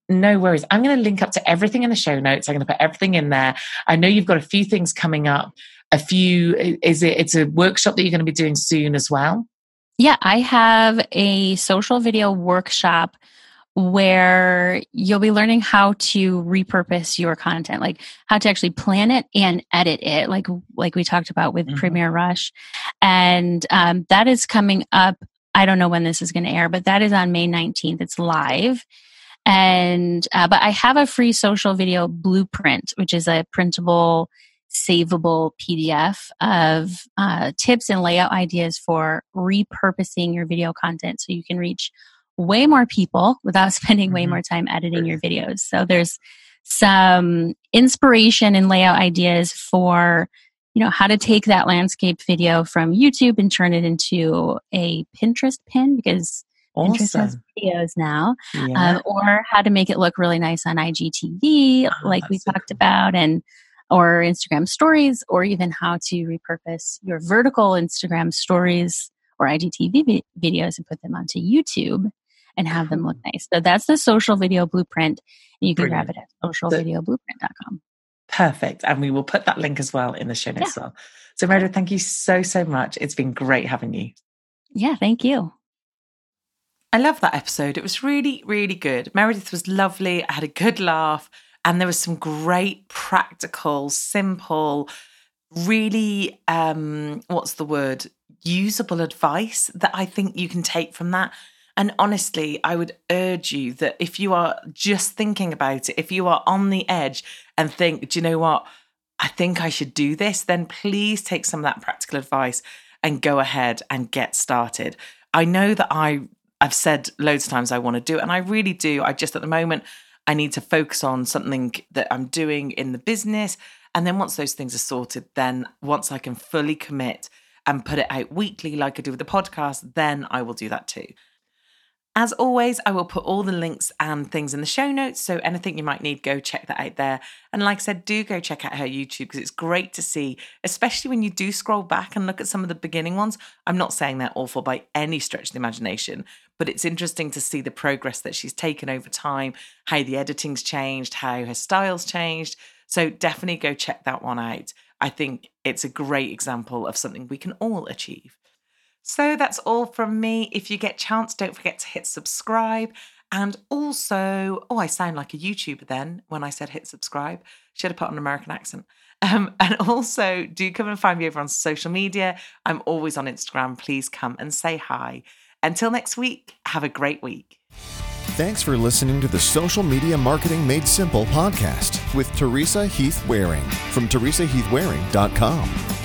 A: no worries. I'm going to link up to everything in the show notes. I'm going to put everything in there. I know you've got a few things coming up. A few, is it, it's a workshop that you're going to be doing soon as well?
C: Yeah, I have a social video workshop where you'll be learning how to repurpose your content like how to actually plan it and edit it like like we talked about with mm-hmm. premiere rush. And um, that is coming up i don't know when this is going to air but that is on may 19th it's live. And uh, but i have a free social video blueprint which is a printable savable pdf of uh, tips and layout ideas for repurposing your video content so you can reach way more people without spending way mm-hmm. more time editing your videos. So there's some inspiration and layout ideas for you know how to take that landscape video from YouTube and turn it into a Pinterest pin because awesome. Pinterest has videos now, yeah. um, or how to make it look really nice on IGTV, oh, like we so talked cool. about, and or Instagram stories, or even how to repurpose your vertical Instagram stories or IGTV videos and put them onto YouTube and have them look nice. So that's the social video blueprint. And you can Brilliant. grab it at socialvideoblueprint.com.
A: Perfect. And we will put that link as well in the show notes yeah. as well. So Meredith, thank you so, so much. It's been great having you.
C: Yeah, thank you.
A: I love that episode. It was really, really good. Meredith was lovely. I had a good laugh. And there was some great, practical, simple, really, um, what's the word? Usable advice that I think you can take from that. And honestly, I would urge you that if you are just thinking about it, if you are on the edge and think, do you know what? I think I should do this, then please take some of that practical advice and go ahead and get started. I know that I I've said loads of times I want to do it, and I really do. I just at the moment I need to focus on something that I'm doing in the business. And then once those things are sorted, then once I can fully commit and put it out weekly, like I do with the podcast, then I will do that too. As always, I will put all the links and things in the show notes. So anything you might need, go check that out there. And like I said, do go check out her YouTube because it's great to see, especially when you do scroll back and look at some of the beginning ones. I'm not saying they're awful by any stretch of the imagination, but it's interesting to see the progress that she's taken over time, how the editing's changed, how her style's changed. So definitely go check that one out. I think it's a great example of something we can all achieve. So that's all from me. If you get chance, don't forget to hit subscribe. And also, oh, I sound like a YouTuber then when I said hit subscribe. Should have put on an American accent. Um, and also, do come and find me over on social media. I'm always on Instagram. Please come and say hi. Until next week, have a great week.
B: Thanks for listening to the Social Media Marketing Made Simple podcast with Teresa Heath Wareing from teresaheathwareing.com.